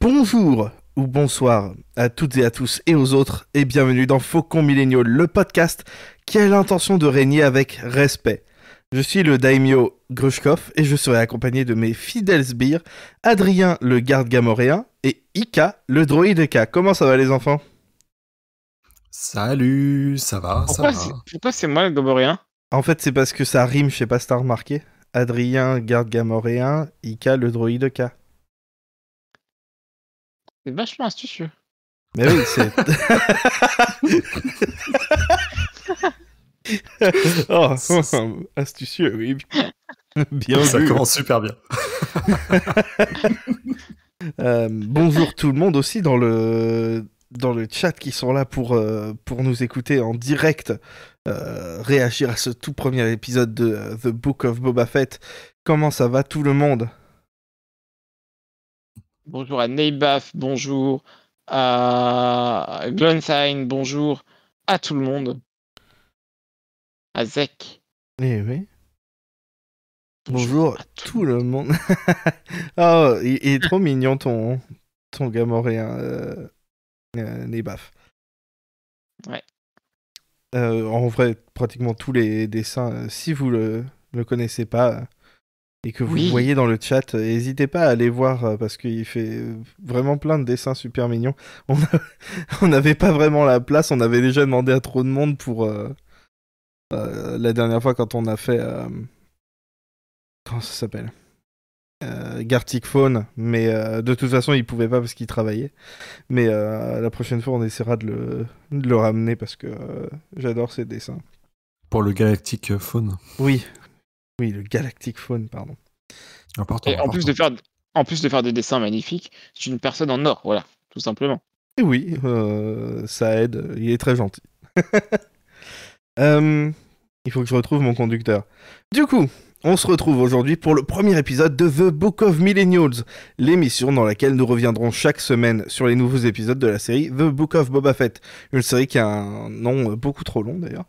Bonjour ou bonsoir à toutes et à tous et aux autres et bienvenue dans Faucon Millennial, le podcast qui a l'intention de régner avec respect. Je suis le daimyo Grushkov et je serai accompagné de mes fidèles sbires, Adrien le garde gamoréen et Ika le droïde K. Comment ça va les enfants? Salut, ça va, Pourquoi ça c'est, va. pourquoi c'est moi le gamoréen? En fait c'est parce que ça rime, je sais pas si t'as remarqué. Adrien garde gamoréen, Ika le droïde K. C'est vachement astucieux. Mais oui, c'est. oh, astucieux, oui. Bien ça vu. commence super bien. Euh, bonjour tout le monde aussi dans le dans le chat qui sont là pour euh, pour nous écouter en direct, euh, réagir à ce tout premier épisode de euh, The Book of Boba Fett. Comment ça va tout le monde? Bonjour à Neybaf, bonjour à Glonsign, bonjour à tout le monde. À Zek. Eh oui. Bonjour à tout tout le monde. oh, il, il est trop mignon ton ton gamoréen euh, euh. Ouais. Euh, en vrai, pratiquement tous les dessins, euh, si vous le, le connaissez pas et que vous Oui. voyez dans le chat, euh, n'hésitez pas à aller voir euh, parce qu'il fait euh, vraiment plein de dessins super mignons. On n'avait pas vraiment la place, on avait déjà demandé à trop de monde pour euh, euh, la dernière fois quand on a fait euh, comment ça s'appelle euh, Gartic Phone, mais euh, de toute façon il pouvait pas parce qu'il travaillait. Mais euh, la prochaine fois on essaiera de le, de le ramener parce que euh, j'adore ses dessins. Pour le Galactic Phone. Oui, oui le Galactic Phone, pardon. Important. Et en plus, de faire, en plus de faire des dessins magnifiques, c'est une personne en or, voilà, tout simplement. Et oui, euh, ça aide, il est très gentil. Euh, il faut que je retrouve mon conducteur. Du coup, on se retrouve aujourd'hui pour le premier épisode de The Book of Millennials, l'émission dans laquelle nous reviendrons chaque semaine sur les nouveaux épisodes de la série The Book of Boba Fett, une série qui a un nom beaucoup trop long d'ailleurs.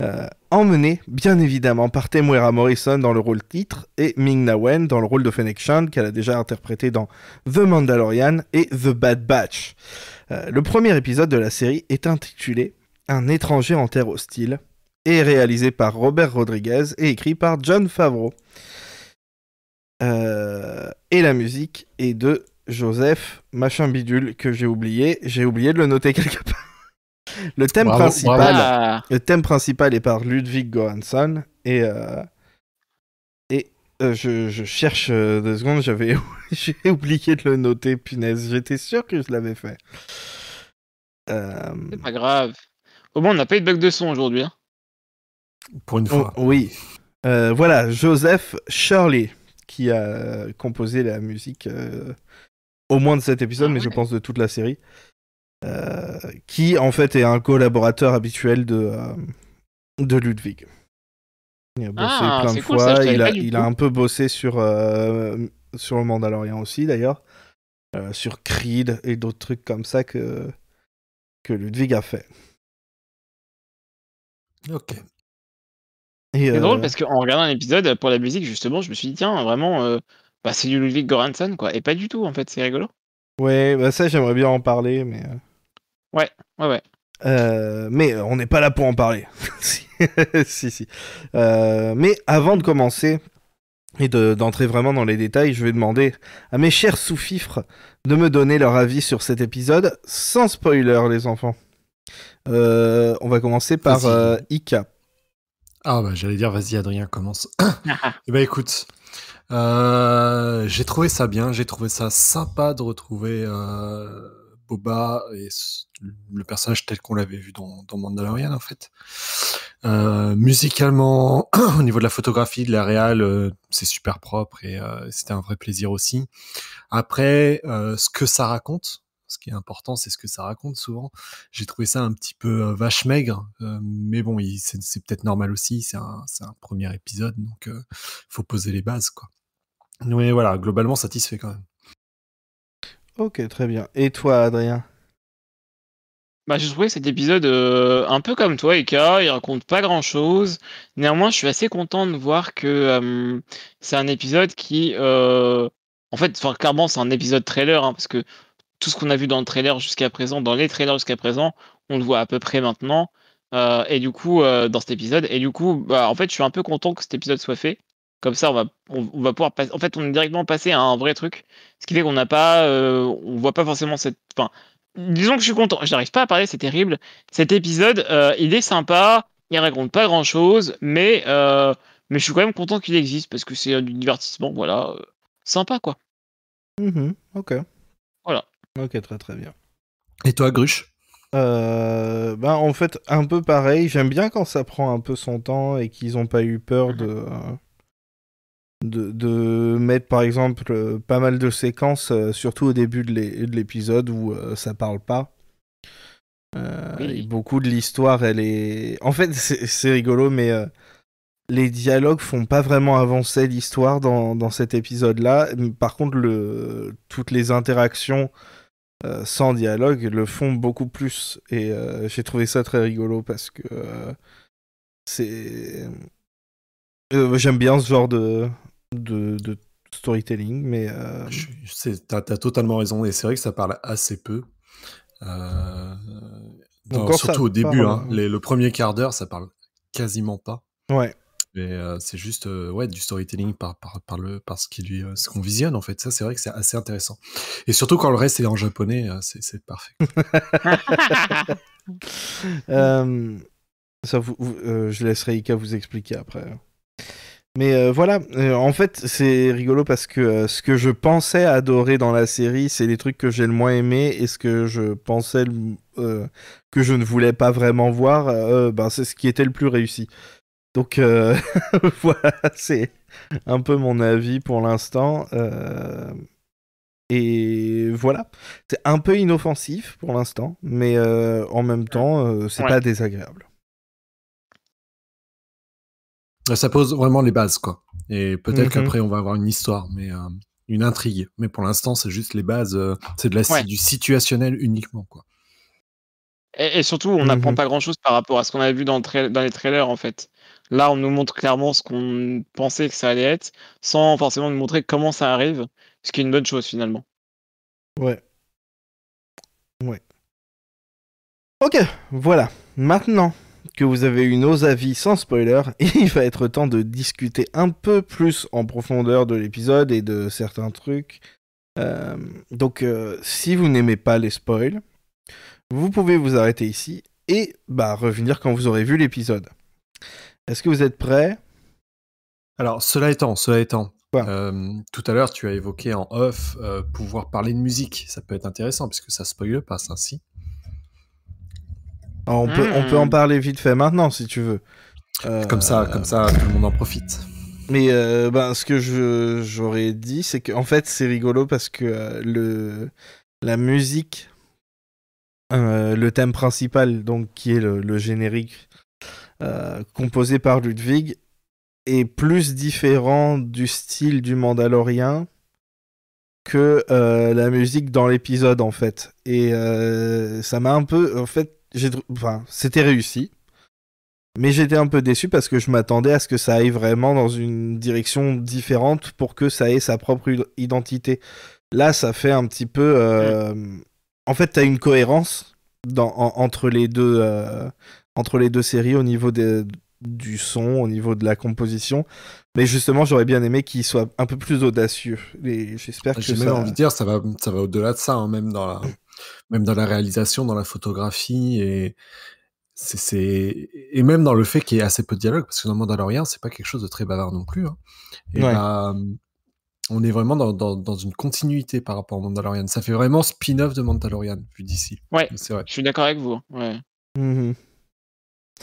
Euh, emmenée bien évidemment par Temuera Morrison dans le rôle titre et Ming-Na Wen dans le rôle de Fennec Shand qu'elle a déjà interprété dans The Mandalorian et The Bad Batch. Euh, le premier épisode de la série est intitulé Un étranger en terre hostile et réalisé par Robert Rodriguez et écrit par John Favreau. Euh, et la musique est de Joseph Machin Bidule que j'ai oublié. J'ai oublié de le noter quelque part. Le thème Bravo, principal. bravo. Ah, Le thème principal est par Ludwig Göransson et euh, et euh, je, je cherche euh, deux secondes, j'avais j'ai oublié de le noter, punaise, j'étais sûr que je l'avais fait. Euh, c'est pas grave. Au moins, on n'a pas eu de bug de son aujourd'hui. hein. Pour une oh, fois. oui, Euh, voilà, Joseph Shirley qui a composé la musique euh, au moins de cet épisode, Ah mais je pense de toute la série. Euh, qui en fait est un collaborateur habituel de, euh, de Ludwig. Il a bossé Ah, plein de c'est cool, fois. il, a, il un peu bossé sur, euh, sur le Mandalorian aussi d'ailleurs. Euh, sur Creed et d'autres trucs comme ça que, que Ludwig a fait. Ok. C'est euh, drôle parce qu'en regardant l'épisode, pour la musique, justement, je me suis dit, tiens, vraiment, euh, bah, c'est du Ludwig Göransson, quoi. Et pas du tout, en fait, c'est rigolo. Ouais, bah ça j'aimerais bien en parler, mais. Euh, Ouais, ouais. Euh, mais on n'est pas là pour en parler. si, si. si. Euh, mais avant de commencer et de- d'entrer vraiment dans les détails, je vais demander à mes chers sous-fifres de me donner leur avis sur cet épisode, sans spoiler, les enfants. Euh, on va commencer par euh, Ika. Ah bah j'allais dire, vas-y Adrien, commence. Eh bah écoute, euh, j'ai trouvé ça bien, j'ai trouvé ça sympa de retrouver euh, Boba et le personnage tel qu'on l'avait vu dans, Mandalorian en fait. Euh, musicalement, au niveau de la photographie, de la réal, euh, c'est super propre et euh, c'était un vrai plaisir aussi. Après, ce que ça raconte, ce qui est important, c'est ce que ça raconte souvent. J'ai trouvé ça un petit peu vache maigre, mais bon, il- c'est peut-être normal aussi. C'est un, premier épisode, donc euh, faut poser les bases, quoi. Mais voilà, globalement satisfait quand même. Ok, très bien. Et toi, Adrien? Bah, j'ai trouvé cet épisode euh, un peu comme toi, Ika. Il raconte pas grand chose. Néanmoins, je suis assez content de voir que euh, c'est un épisode qui, euh, En fait, clairement, c'est un épisode trailer, hein, parce que tout ce qu'on a vu dans le trailer jusqu'à présent, dans les trailers jusqu'à présent, on le voit à peu près maintenant. Et du coup, dans cet épisode, et du coup, bah, en fait, je suis un peu content que cet épisode soit fait. Comme ça, on va, on, va pouvoir passer. En fait, on est directement passé à un vrai truc, ce qui fait qu'on n'a pas, euh, on voit pas forcément cette. Enfin, disons que je suis content. Je n'arrive pas à parler, c'est terrible. Cet épisode, il est sympa. Il raconte pas grand chose, mais mais je suis quand même content qu'il existe parce que c'est du divertissement, voilà, sympa quoi. Mmh ok. Voilà. Ok, très très bien. Et toi, Gruche euh, bah, en fait, un peu pareil. J'aime bien quand ça prend un peu son temps et qu'ils n'ont pas eu peur Mhm. de, de, de mettre, par exemple, euh, pas mal de séquences, euh, surtout au début de l'é- de l'épisode où euh, ça parle pas. Euh, Oui. et beaucoup de l'histoire, elle est. En fait, c'est rigolo, mais euh, les dialogues font pas vraiment avancer l'histoire dans, dans cet épisode-là. Par contre, le... toutes les interactions euh, sans dialogue le font beaucoup plus. Et j'ai trouvé ça très rigolo parce que c'est. J'aime bien ce genre de, de, de storytelling, mais. euh, T'as as totalement raison, et c'est vrai que ça parle assez peu. Euh, surtout au début, parle, hein, euh, les- le premier quart d'heure, ça parle quasiment pas. Ouais. Mais euh, c'est juste euh, ouais, du storytelling par, par, par, le, par ce euh, qu'on visionne, en fait. Ça, c'est vrai que c'est assez intéressant. Et surtout quand le reste est en japonais, euh, c'est c'est parfait. Euh, ça vous, vous- euh, je laisserai Ika vous expliquer après. Mais euh, voilà, euh, en fait, c'est rigolo parce que euh, ce que je pensais adorer dans la série, c'est les trucs que j'ai le moins aimé et ce que je pensais que je ne voulais pas vraiment voir, ben, c'est ce qui était le plus réussi. Donc voilà, c'est un peu mon avis pour l'instant. et voilà, c'est un peu inoffensif pour l'instant, mais en même temps, c'est Ouais. pas désagréable. Ça pose vraiment les bases, quoi. Et peut-être Mhm. qu'après, on va avoir une histoire, mais euh, une intrigue. Mais pour l'instant, c'est juste les bases. euh, c'est de la, Ouais. du situationnel uniquement, quoi. Et, et surtout, on n'apprend Mhm. pas grand chose par rapport à ce qu'on a vu dans, le tra- dans les trailers en fait. Là, on nous montre clairement ce qu'on pensait que ça allait être, sans forcément nous montrer comment ça arrive, ce qui est une bonne chose finalement. Ouais. Ouais. Ok, voilà. Maintenant que vous avez eu nos avis sans spoiler, il va être temps de discuter un peu plus en profondeur de l'épisode et de certains trucs. Euh, donc, euh, si vous n'aimez pas les spoils, vous pouvez vous arrêter ici et bah, revenir quand vous aurez vu l'épisode. Est-ce que vous êtes prêts? Alors, cela étant, cela étant, euh, tout à l'heure, tu as évoqué en off euh, pouvoir parler de musique. Ça peut être intéressant puisque ça spoile pas, ça, si. Alors, on, peut, on peut en parler vite fait maintenant si tu veux. Euh, Comme ça, comme ça, tout le monde en profite. Mais euh, ben, ce que je- j'aurais dit, c'est qu'en fait, c'est rigolo parce que euh, le, la musique, euh, le thème principal, donc qui est le, le générique euh, composé par Ludwig, est plus différent du style du Mandalorien que euh, la musique dans l'épisode en fait. Et euh, ça m'a un peu, en fait, enfin, c'était réussi. Mais j'étais un peu déçu parce que je m'attendais à ce que ça aille vraiment dans une direction différente pour que ça ait sa propre id- identité. Là, ça fait un petit peu. euh, En fait, t'as une cohérence dans, en- entre, les deux, euh, entre les deux séries au niveau des- du son, au niveau de la composition. Mais justement, j'aurais bien aimé qu'il soit un peu plus audacieux. Et j'espère que J'ai ça. même envie de dire, ça va, ça va au-delà de ça, hein, même dans la, même dans la réalisation, dans la photographie et c'est, et même dans le fait qu'il y ait assez peu de dialogue, parce que dans Mandalorian, c'est pas quelque chose de très bavard non plus. hein. Et Ouais. bah, on est vraiment dans, dans, dans une continuité par rapport au Mandalorian. Ça fait vraiment spin-off de Mandalorian vu d'ici. Ouais. C'est vrai. Je suis d'accord avec vous. Ouais. Mhm.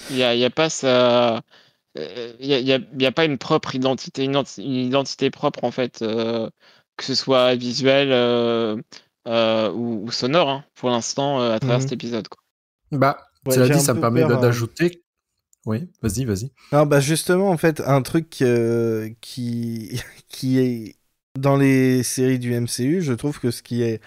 Il n'y a, il y a pas ça. euh, Il n'y a, a- il y a pas une propre identité, une, identi- une identité propre en fait, euh, que ce soit visuelle euh, euh, ou, ou sonore hein, pour l'instant euh, à travers Mhm. cet épisode. quoi. Bah, Ouais, cela dit, ça me permet hein. d'ajouter. Oui, vas-y, vas-y. Non, bah justement, en fait, un truc euh, qui, qui est dans les séries du MCU, je trouve que ce qui est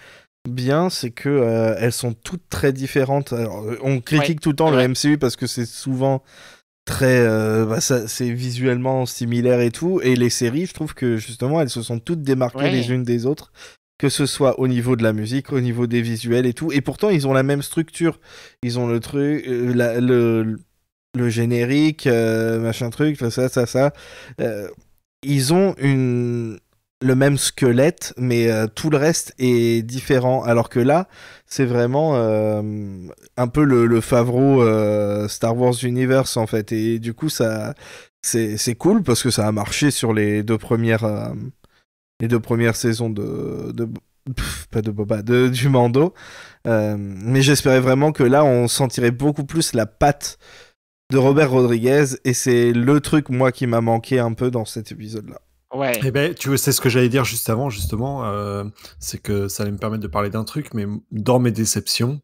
bien, c'est que euh, elles sont toutes très différentes. Alors, euh, on critique tout le temps le. MCU parce que c'est souvent très, bah, c'est visuellement similaire et tout. Et les séries, je trouve que justement, elles se sont toutes démarquées les unes des autres que ce soit au niveau de la musique, au niveau des visuels et tout. Et pourtant, ils ont la même structure. Ils ont le truc, le, le générique, machin truc, ça, ça, ça. ils ont une le même squelette, mais euh, tout le reste est différent. Alors que là, c'est vraiment euh, un peu le, le Favreau euh, Star Wars Universe en fait. Et du coup, ça, c'est cool parce que ça a marché sur les deux premières, les deux premières saisons de, de pas de Boba, de, du Mando. mais j'espérais vraiment que là, on sentirait beaucoup plus la patte de Robert Rodriguez. Et c'est le truc moi qui m'a manqué un peu dans cet épisode-là. Ouais. Eh ben, tu sais ce que j'allais dire juste avant, justement, euh, c'est que ça allait me permettre de parler d'un truc, mais dans mes déceptions,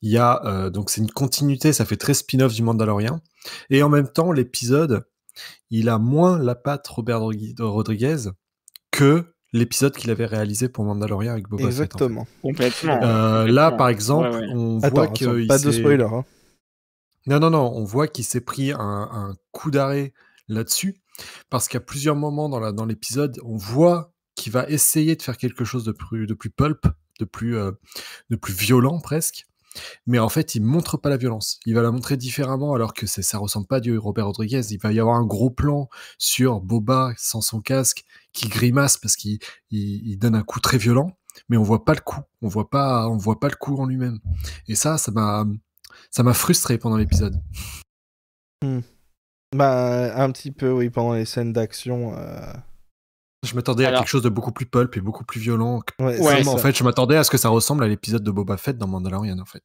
il y a euh, donc c'est une continuité, ça fait très spin-off du Mandalorian, et en même temps l'épisode, il a moins la patte Robert Rodriguez que l'épisode qu'il avait réalisé pour Mandalorian avec Boba Exactement. Fett. Complètement. Euh, là, par exemple, on voit que pas de spoiler. Hein. Non, non, non, on voit qu'il s'est pris un, un coup d'arrêt là-dessus parce qu'à plusieurs moments dans l'épisode, on voit qu'il va essayer de faire quelque chose de plus, de plus pulp, de plus, euh, de plus violent presque. Mais en fait, il montre pas la violence. Il va la montrer différemment, alors que ça ressemble pas à du Robert Rodriguez. Il va y avoir un gros plan sur Boba sans son casque qui grimace parce qu'il il, donne un coup très violent, mais on voit pas le coup. On voit pas, on voit pas le coup en lui-même. Et ça, ça m'a, ça m'a frustré pendant l'épisode. Mmh. Bah, un petit peu, oui, pendant les scènes d'action. Euh. Je m'attendais à quelque chose de beaucoup plus pulp et beaucoup plus violent. Ouais, en fait, je m'attendais à ce que ça ressemble à l'épisode de Boba Fett dans Mandalorian, en fait.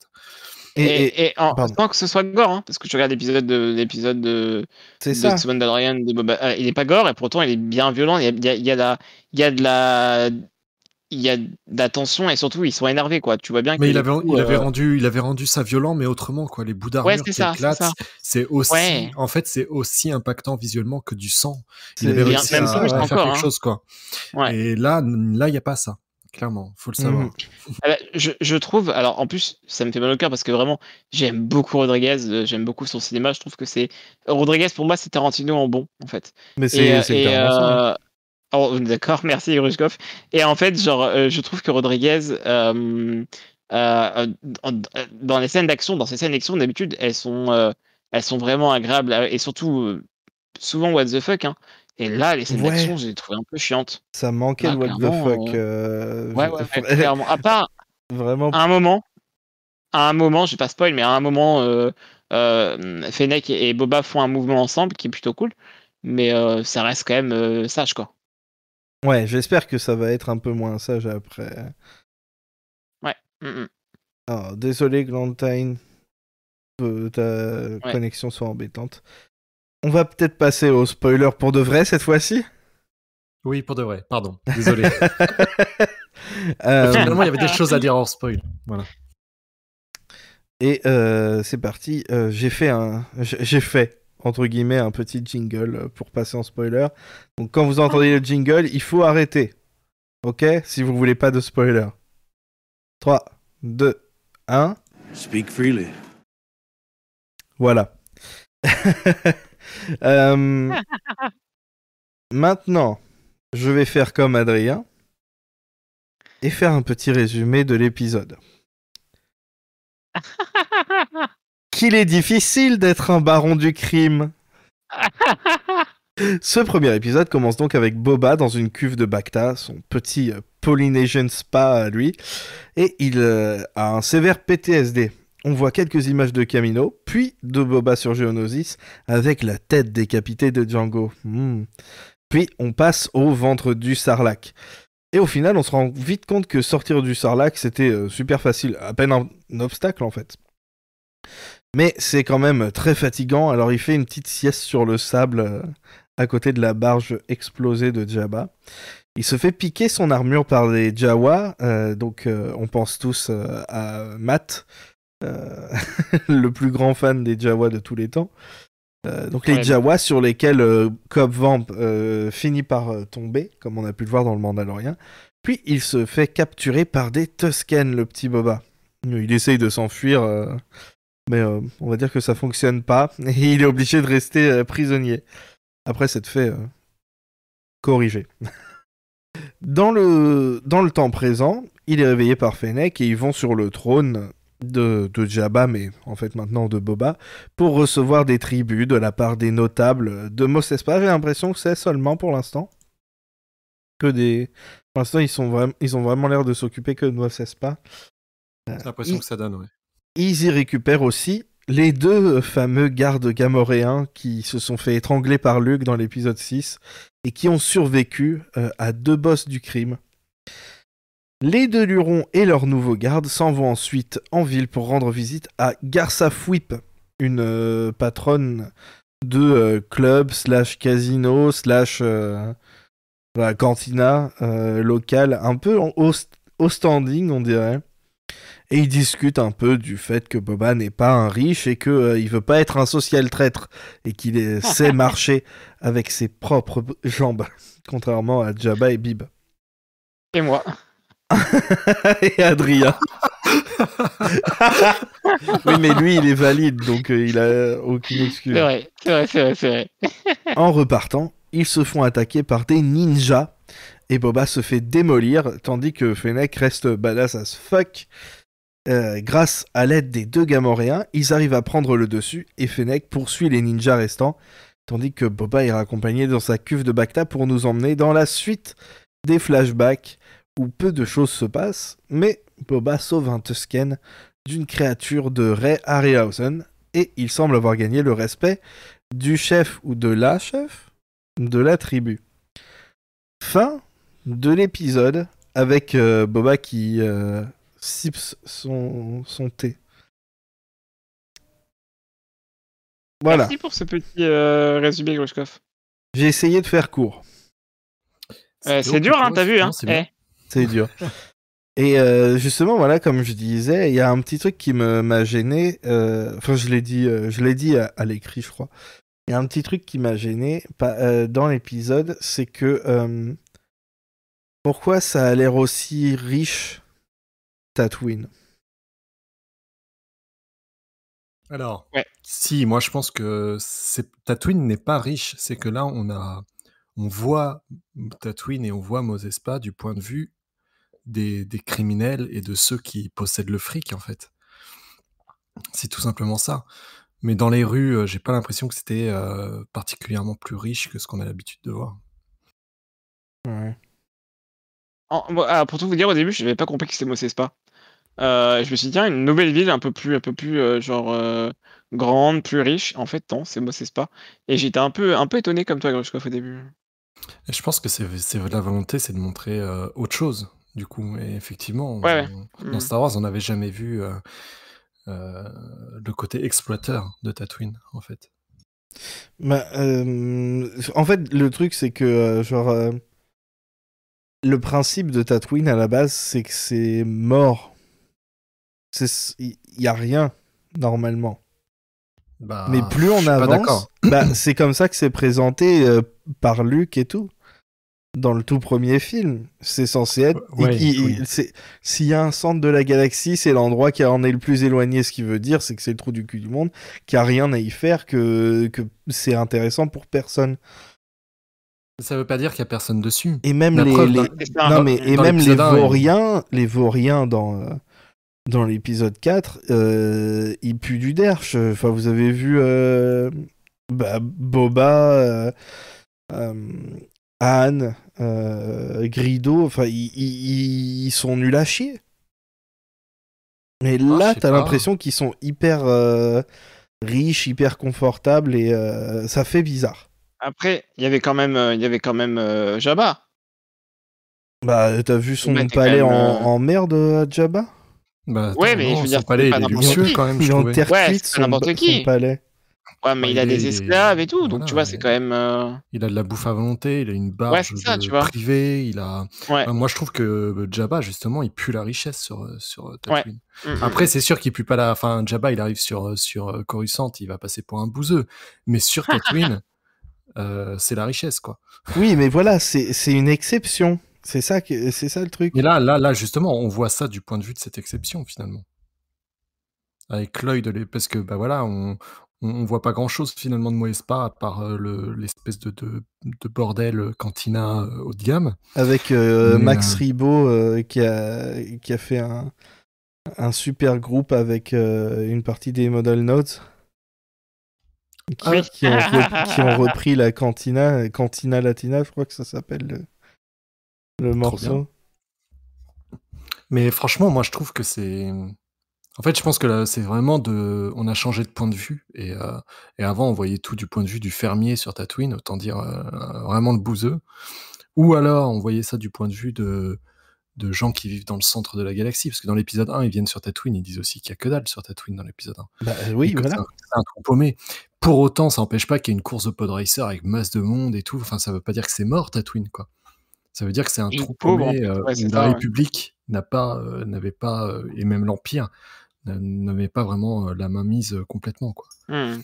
Et, et, en, tant que ce soit gore, hein, parce que tu regardes l'épisode de l'épisode de, de Mandalorian de Boba, euh, il est pas gore et pourtant il est bien violent. Il y a, il y a, il y a de la il y a d'attention et surtout ils sont énervés quoi. Tu vois bien mais il avait, il avait euh, rendu il avait rendu ça violent mais autrement quoi. Les bouts d'armure qui éclatent c'est aussi en fait c'est aussi impactant visuellement que du sang. Il avait réussi à, faire quelque hein. chose quoi. Et là là il y a pas ça clairement faut le savoir. Mhm. ah bah, je, je, trouve alors en plus ça me fait mal au cœur parce que vraiment j'aime beaucoup Rodriguez euh, j'aime beaucoup son cinéma. Je trouve que c'est Rodriguez pour moi c'est Tarantino en bon en fait. Mais c'est Oh, d'accord, merci Grushkov. Et en fait, genre, euh, je trouve que Rodriguez, euh, euh, dans les scènes d'action, dans ces scènes d'action, d'habitude, elles sont, elles sont vraiment agréables et surtout souvent what the fuck. Hein. Et là, les scènes d'action, j'ai trouvé un peu chiantes. Ça manquait de what the fuck. Ouais, ouais, clairement. À part, vraiment. À un moment, à un moment, je vais pas spoil, mais à un moment, Fennec et Boba font un mouvement ensemble qui est plutôt cool, mais ça reste quand même sage, quoi. Ouais, j'espère que ça va être un peu moins sage après. Ouais. Mm, mm. Oh, désolé, Glantine. Que ta connexion soit embêtante. On va peut-être passer au spoiler pour de vrai cette fois-ci? Oui, pour de vrai, pardon. Désolé. euh... Finalement, il y avait des choses à dire hors spoil. Voilà. Et euh, c'est parti. Euh, j'ai fait un. J'ai fait entre guillemets, un petit jingle euh, pour passer en spoiler. Donc quand vous entendez le jingle, il faut arrêter. Ok? Si vous voulez pas de spoiler. 3, 2, 1. Speak freely. Voilà. Euh, maintenant, je vais faire comme Adrien et faire un petit résumé de l'épisode. qu'il est difficile d'être un baron du crime. Ce premier épisode commence donc avec Boba dans une cuve de Bacta, son petit euh, Polynesian spa à lui, et il euh, a un sévère PTSD. On voit quelques images de Camino, puis de Boba sur Geonosis avec la tête décapitée de Django. Hmm. Puis on passe au ventre du Sarlacc. Et au final, on se rend vite compte que sortir du Sarlacc, c'était euh, super facile, à peine un obstacle en fait. Mais c'est quand même très fatigant, alors il fait une petite sieste sur le sable euh, à côté de la barge explosée de Jabba. Il se fait piquer son armure par les Jawa, euh, donc euh, on pense tous à Matt, le plus grand fan des Jawa de tous les temps. donc les Jawa sur lesquels Cobb Vamp finit par tomber, comme on a pu le voir dans le Mandalorian. Puis il se fait capturer par des Tusken, le petit Boba. Il essaye de s'enfuir Mais euh, on va dire que ça fonctionne pas et il est obligé de rester euh, prisonnier. Après s'être fait euh, corriger. dans, le, dans le temps présent, il est réveillé par Fennec et ils vont sur le trône de, de Jabba, mais en fait maintenant de Boba, pour recevoir des tribus de la part des notables de Mos Espa. J'ai l'impression que c'est seulement pour l'instant que des. Pour l'instant, ils, sont ils ont vraiment l'air de s'occuper que de Mos Espa. J'ai l'impression il- que ça donne, ouais. Ils y récupèrent aussi les deux fameux gardes gamoréens qui se sont fait étrangler par Luke dans l'épisode 6 et qui ont survécu euh, à deux boss du crime. Les deux lurons et leurs nouveaux gardes s'en vont ensuite en ville pour rendre visite à Garsa Fwip, une euh, patronne de euh, club slash casino slash cantina locale, un peu en standing on dirait. Et ils discutent un peu du fait que Boba n'est pas un riche et qu'il il veut pas être un social traître et qu'il sait marcher avec ses propres jambes, contrairement à Jabba et Bib. Et moi. et Adrien. oui, mais lui, il est valide, donc euh, il a aucune excuse. C'est vrai, c'est vrai, c'est vrai, c'est vrai. En repartant, ils se font attaquer par des ninjas et Boba se fait démolir, tandis que Fennec reste badass as fuck. Euh, grâce à l'aide des deux Gamoréens, ils arrivent à prendre le dessus et Fennec poursuit les ninjas restants, tandis que Boba est raccompagné dans sa cuve de Bacta pour nous emmener dans la suite des flashbacks où peu de choses se passent, mais Boba sauve un Tusken d'une créature de Ray Harryhausen et il semble avoir gagné le respect du chef ou de la chef de la tribu. Fin de l'épisode avec euh, Boba qui euh, sips son, son thé. Voilà, Merci pour ce petit euh, résumé, Grushkov. j'ai essayé de faire court. Euh, c'est dur, hein, t'as vu, hein c'est. Eh. Dur. Et euh, justement, voilà, comme je disais, il y a un petit truc qui me m'a gêné. euh, Enfin, je l'ai dit, euh, je l'ai dit à, à l'écrit, je crois. Il y a un petit truc qui m'a gêné pas- euh, dans l'épisode, c'est que euh, pourquoi ça a l'air aussi riche Tatooine Alors, Ouais. si, moi je pense que c'est- Tatooine n'est pas riche, c'est que là on a, on voit Tatooine et on voit Mos Espa du point de vue des, des criminels et de ceux qui possèdent le fric en fait. C'est tout simplement ça. Mais dans les rues, euh, j'ai pas l'impression que c'était euh, particulièrement plus riche que ce qu'on a l'habitude de voir. Ouais. En- bon, ah, pour tout vous dire, au début, je n'avais pas compris que c'était Mos Espa. Euh, je me suis dit, tiens, une nouvelle ville un peu plus, un peu plus euh, genre euh, grande, plus riche. En fait, non, c'est Mos Espa. Et j'étais un peu, un peu étonné comme toi, Grushkov, au début. Et je pense que c'est c'est la volonté, c'est de montrer euh, autre chose. Du coup, et effectivement, Ouais, on- Mm. dans Star Wars, on n'avait jamais vu euh, euh, le côté exploiteur de Tatooine, en fait. Bah, euh, en fait, le truc, c'est que, euh, genre, euh, le principe de Tatooine à la base, c'est que c'est mort. Il y a rien, normalement. Bah, Mais plus on avance, bah, c'est comme ça que c'est présenté euh, par Luke et tout. Dans le tout premier film, c'est censé être. Ouais, oui. c'est- S'il y a un centre de la galaxie, c'est l'endroit qui en est le plus éloigné. Ce qui veut dire, c'est que c'est le trou du cul du monde, qu'il n'y a rien à y faire, que, que c'est intéressant pour personne. Ça veut pas dire qu'il y a personne dessus. Et même La les, preuve, les- dans- C'est ça, non mais et dans même les l'épisode un, il- vauriens, les vauriens dans euh, dans l'épisode 4, euh, ils puent du derche. Enfin, vous avez vu euh, bah, Boba, euh, euh, Anne, Grido. Enfin, ils, sont nuls à chier. Mais Ah, là, t'as l'impression qu'ils sont hyper riches, hyper confortables et ça fait bizarre. Après, il y avait quand même, euh, il y avait quand même euh, Jabba. Bah, t'as vu son Ouais, palais quand même, en, euh, en merde à Djabba Bah, Ouais, mais non, je veux son dire, palais, c'est il est luxueux qui. quand même, je Il est en terre Ouais, son, n'importe son qui. palais. Ouais, mais il a des esclaves et tout, donc voilà, tu vois, c'est ouais. quand même. euh, Il a de la bouffe à volonté, il a une barge c'est ça, de- tu vois. privée, il a... Ouais. Moi, je trouve que Jabba, justement, il pue la richesse sur, sur Tatooine. Mm, mm. Après, c'est sûr qu'il pue pas la... Enfin, Jabba, il arrive sur, sur Coruscant, il va passer pour un bouseux. Mais sur Tatooine, euh, c'est la richesse, quoi. Oui, mais voilà, c'est une exception. C'est ça, que- c'est ça le truc. Et là, là, là, justement, on voit ça du point de vue de cette exception, finalement. avec l'œil de parce que bah voilà, on, on, voit pas grand chose finalement de Moespa à part euh, l'espèce de, de, de, bordel euh, cantina euh, haut de gamme. Avec Max Ribot qui, a, qui a fait un, un super groupe avec une partie des Model Notes. Qui, ah qui, ont, qui, ont, repris la cantina, Cantina Latina, je crois que ça s'appelle le, le morceau. Mais franchement, moi je trouve que c'est en fait, je pense que là, c'est vraiment de on a changé de point de vue et euh, et avant, on voyait tout du point de vue du fermier sur Tatooine, autant dire, euh, vraiment le bouseux. Ou alors, on voyait ça du point de vue de de gens qui vivent dans le centre de la galaxie. Parce que dans l'épisode 1, ils viennent sur Tatooine, ils disent aussi qu'il y a que dalle sur Tatooine dans l'épisode 1. Bah, oui, voilà. C'est un, trou paumé. Pour autant, ça n'empêche pas qu'il y ait une course de pod racer avec masse de monde et tout. Enfin, ça veut pas dire que c'est mort, Tatooine, quoi. Ça veut dire que c'est un trou paumé euh, la République n'a pas, n'avait pas, et même l'Empire n'avait pas vraiment la main mise complètement. Quoi. Mmh.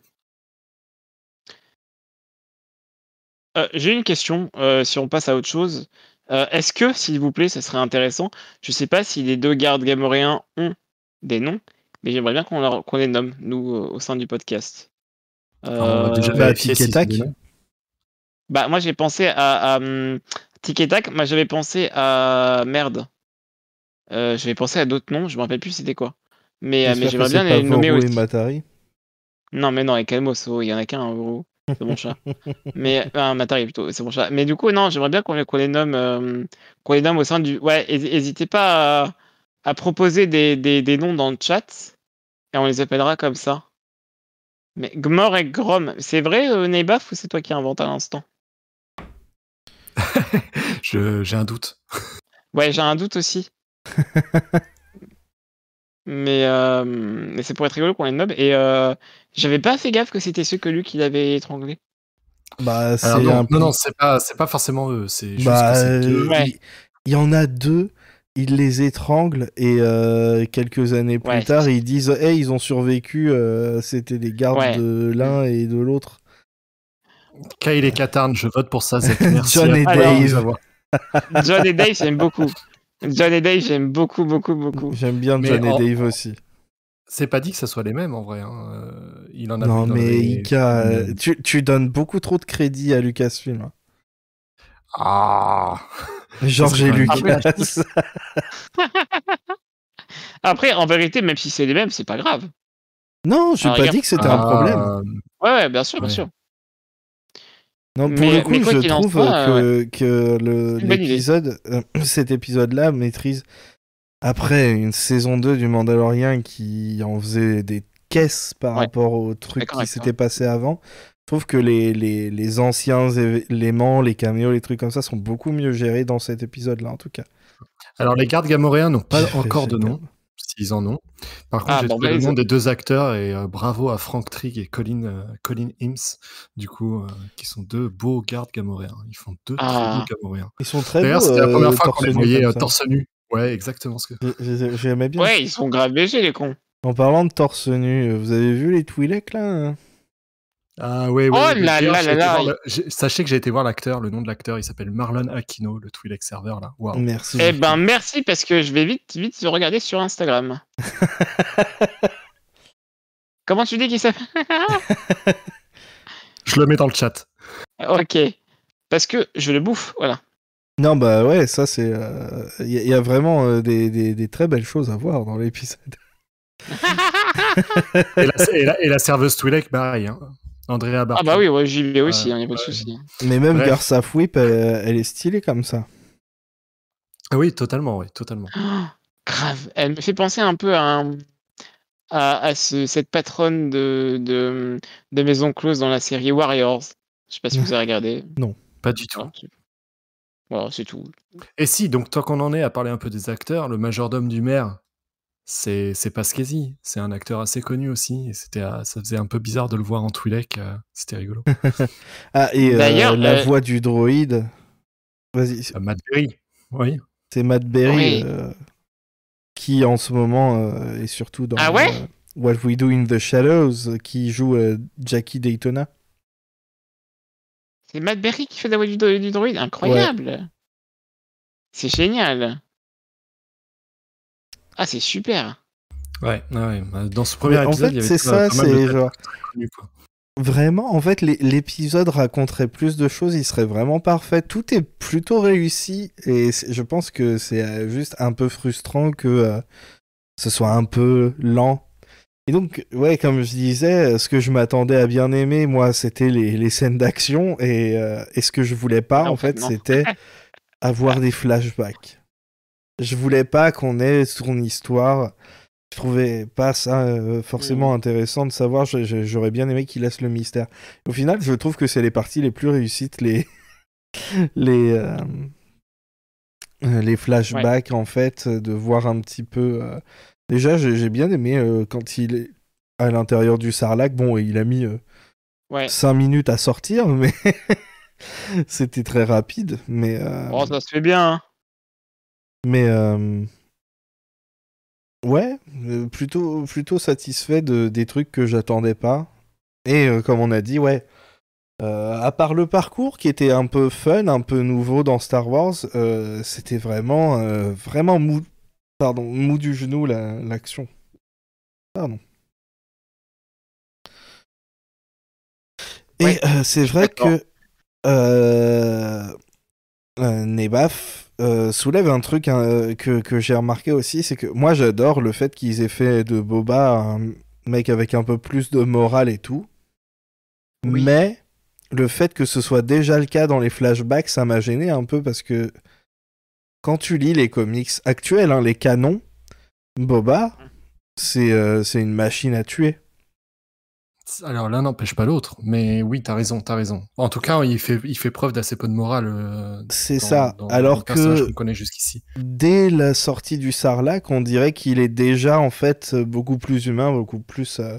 J'ai une question, si on passe à autre chose. Est-ce que, s'il vous plaît, ça serait intéressant, je sais pas si les deux gardes gamoréens ont des noms, mais j'aimerais bien qu'on les nomme, nous, au sein du podcast. Euh, déjà bah, Bah, moi, j'ai pensé à, à hum, moi, j'avais pensé à merde. Euh, j'avais pensé à d'autres noms, je me rappelle plus c'était quoi. Mais, euh, mais j'aimerais bien les nommer aussi. Matari. Non, mais non, avec Kalmos, oh, il y en a qu'un, gros. C'est mon chat. mais un Matari plutôt, c'est mon chat. Mais du coup, non, j'aimerais bien qu'on les, nomme, euh, qu'on les nomme au sein du. Ouais, n'hésitez pas à, proposer des, des, des, noms dans le chat et on les appellera comme ça. Mais Gmor et Grom, c'est vrai, euh, Neibaf, ou c'est toi qui inventes à l'instant? J'ai un doute. Ouais, j'ai un doute aussi. Mais, euh, mais c'est pour être rigolo qu'on les nomme. Et euh, j'avais pas fait gaffe que c'était ceux que lui qui l'avait étranglé. Bah, non, non, c'est pas, c'est pas forcément eux. C'est bah, il, y en a deux. Il les étrangle et euh, quelques années plus tard, ils disent Hey, ils ont survécu. C'était les gardes de l'un et de l'autre. Kyle et Katarn, je vote pour ça. John et Dave. John et Dave, j'aime beaucoup. John et Dave, j'aime beaucoup, beaucoup, beaucoup. J'aime bien John et Dave aussi. C'est pas dit que ce soit les mêmes en vrai. Hein. Euh, il en a non, mais Ika, euh, tu, tu, donnes beaucoup trop de crédit à Lucasfilm. Ah Georges et Lucas. Après, en vérité, même si c'est les mêmes, c'est pas grave. Non, j'ai pas dit que c'était un problème. Ouais, ouais, bien sûr, bien sûr. Non, pour le coup, je trouve que, que l'épisode, euh, cet épisode-là maîtrise, après une saison 2 du Mandalorian qui en faisait des caisses par rapport au truc qui s'était passé avant, je trouve que les, les, les, anciens éléments, les caméos, les trucs comme ça sont beaucoup mieux gérés dans cet épisode-là, en tout cas. Alors, les gardes gamoréens n'ont pas encore de nom s'ils en ont. Par contre, ah, j'ai trouvé le nom des deux acteurs et euh, bravo à Frank Trigg et Colin, euh, Colin Hims, du coup, euh, qui sont deux beaux gardes gamoréens. Ils font deux très beaux ah. gamoréens. Ils sont très D'ailleurs, c'était la première fois qu'on les voyait torse nu. Ouais, exactement ce que. J'aimais bien. Ouais, ils sont grave légers, les cons. En parlant de torse nu, vous avez vu les Twi'lek là ah oui, oui. Oh là là là là. Sachez que j'ai été voir l'acteur, le nom de l'acteur, il s'appelle Marlon Aquino, le Twi'lek serveur là. Wow. Merci. Eh ben merci parce que je vais vite vite regarder sur Instagram. Comment tu dis qu'il s'appelle? Je le mets dans le chat. Ok. Parce que je le bouffe, voilà. Non bah ouais, ça c'est, il euh, y, a vraiment euh, des, des, des, très belles choses à voir dans l'épisode. et, la, et, la, serveuse Twi'lek, pareil. Hein. Andrea Ah bah oui, ouais, j'y vais aussi, il hein, a pas de souci. Mais même Garça Whip, elle, est stylée comme ça. Ah oui, totalement, oui, totalement. grave, elle me fait penser un peu à, à, cette patronne de, de, de, Maison Close dans la série Warriors. Je sais pas si vous avez regardé. Non, pas du tout. Voilà, c'est tout. Et si, donc tant qu'on en est à parler un peu des acteurs, le majordome du maire, c'est c'est Pasquesi, c'est un acteur assez connu aussi. Et c'était, euh, ça faisait un peu bizarre de le voir en Twi'lek. Euh, c'était rigolo. ah et euh, la voix du droïde. Vas-y. Matt Berry, oui. C'est Matt Berry qui en ce moment est surtout dans ah ouais? What We Do in the Shadows, qui joue Jackie Daytona. C'est Matt Berry qui fait la voix du, du droïde, incroyable. C'est génial. Ah, c'est super. Ouais, ouais, bah, dans ce premier Mais en épisode, fait, c'est ça, c'est genre. Vraiment, en fait, l'é- l'épisode raconterait plus de choses, il serait vraiment parfait. Tout est plutôt réussi et je pense que c'est euh, juste un peu frustrant que euh, ce soit un peu lent. Et donc, ouais, comme je disais, euh, ce que je m'attendais à bien aimer, moi, c'était les, les scènes d'action et, euh, et ce que je voulais pas, Ah, en fait, c'était avoir des flashbacks. Je voulais pas qu'on ait son histoire. Je trouvais pas ça euh, forcément intéressant de savoir. J'aurais bien aimé qu'il laisse le mystère. Au final, je trouve que c'est les parties les plus réussites, les les euh, les flashbacks en fait, de voir un petit peu. euh, Déjà, j'ai bien aimé quand il est à l'intérieur du Sarlac. Bon, il a mis Ouais. 5 minutes à sortir, mais c'était très rapide. Mais Oh, ça se fait bien. hein. Mais euh, ouais, euh, plutôt, plutôt satisfait de, des trucs que j'attendais pas. Et euh, comme on a dit, ouais, euh, à part le parcours qui était un peu fun, un peu nouveau dans Star Wars, c'était vraiment, vraiment mou, pardon, mou du genou la- l'action. Pardon. Et Ouais, c'est vrai que Nebaf euh, soulève un truc hein, que, que j'ai remarqué aussi, c'est que moi j'adore le fait qu'ils aient fait de Boba un mec avec un peu plus de morale et tout. Oui. Mais le fait que ce soit déjà le cas dans les flashbacks, ça m'a gêné un peu parce que quand tu lis les comics actuels, hein, les canons, Boba, c'est euh, c'est une machine à tuer. Alors l'un n'empêche pas l'autre, mais oui, t'as raison, t'as raison. En tout cas, il fait, il fait preuve d'assez peu de morale. euh, C'est ça. dans- dans Alors le que qu'on connaît jusqu'ici. dès la sortie du Sarlac, on dirait qu'il est déjà en fait beaucoup plus humain, beaucoup plus euh,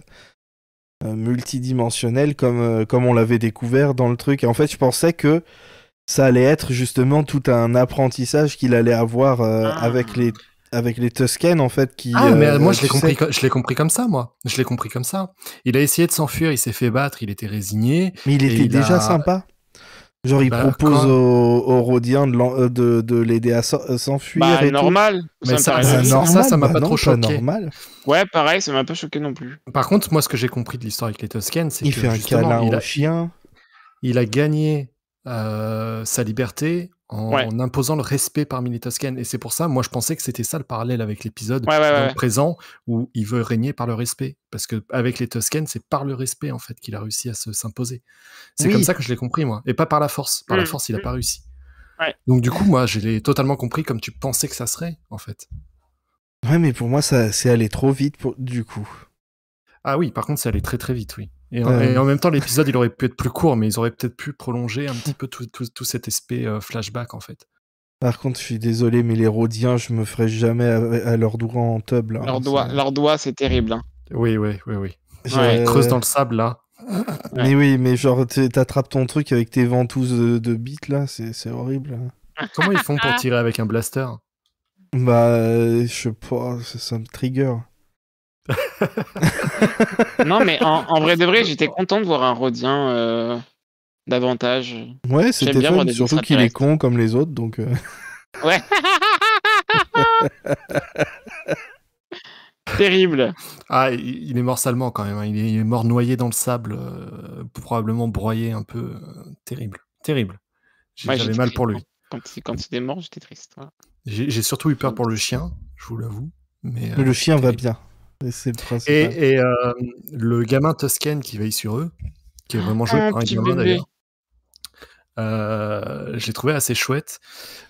euh, multidimensionnel comme, euh, comme on l'avait découvert dans le truc. Et en fait, je pensais que ça allait être justement tout un apprentissage qu'il allait avoir euh, Ah. avec les avec les Tusken en fait qui Ah, mais euh, moi je l'ai compris, sais- co- je l'ai compris comme ça, moi. Je l'ai compris comme ça. Il a essayé de s'enfuir, il s'est fait battre, il était résigné. mais il était il déjà a- sympa genre il Bah, propose quand- aux, aux Rhodiens de, l'en- de, de l'aider à euh, s'enfuir Bah, et tout. normal. Mais me ça- ça- Bah, normal, ça m'a bah pas non, trop choqué. normal. Ouais, pareil, ça m'a pas choqué non plus. Par contre, moi ce que j'ai compris de l'histoire avec les Tusken, c'est Il que fait un câlin il au a, chien. il a gagné euh, sa liberté en, Ouais. imposant le respect parmi les Tusken. Et c'est pour ça, moi je pensais que c'était ça le parallèle avec l'épisode Ouais, ouais, dans ouais, le ouais. présent où il veut régner par le respect. Parce que avec les Tusken, c'est par le respect en fait qu'il a réussi à se s'imposer. C'est Oui. comme ça que je l'ai compris moi, et pas par la force. Par la Mm, force, il a mm. pas réussi. Ouais. Donc du coup, moi, je l'ai totalement compris comme tu pensais que ça serait en fait. Ouais, mais pour moi, ça c'est allé trop vite pour... du coup. Ah oui, par contre, ça allait très très vite, oui. Et, et en même temps, l'épisode, il aurait pu être plus court, mais ils auraient peut-être pu prolonger un petit peu tout, tout- tout cet aspect euh, flashback, en fait. Par contre, je suis désolé, mais les Rhodiens, je me ferai jamais à, à leurs doigts en tub. Là. Leurs doigts, C'est- leurs doigts, c'est terrible. hein. Oui, oui, oui, oui. Ouais. Ils creusent dans le sable, là. Mais oui, mais genre, t'attrapes ton truc avec tes ventouses de, de bites, là, c'est c'est horrible. Comment ils font pour tirer avec un blaster? Bah, euh, je sais pas, ça, ça me trigger. non, mais en, en vrai de vrai, j'étais content de voir un Rodien euh, davantage. Ouais, c'était bien voir fun, des surtout qu'il est con comme les autres, donc... euh, Ouais. terrible. Ah, il, est mort salement, quand même. hein. Il est, il est mort noyé dans le sable, euh, probablement broyé un peu. terrible. Terrible. Ouais, J'avais mal pour lui. Quand, il- quand il est mort, j'étais triste. voilà. J'ai surtout eu peur pour le chien, je vous l'avoue. Mais, Mais euh, le chien va bien. Et C'est le principal. Et, et, euh, le gamin Tusken qui veille sur eux, qui est vraiment joué Ah, par un gamin d'ailleurs, euh, je l'ai trouvé assez chouette.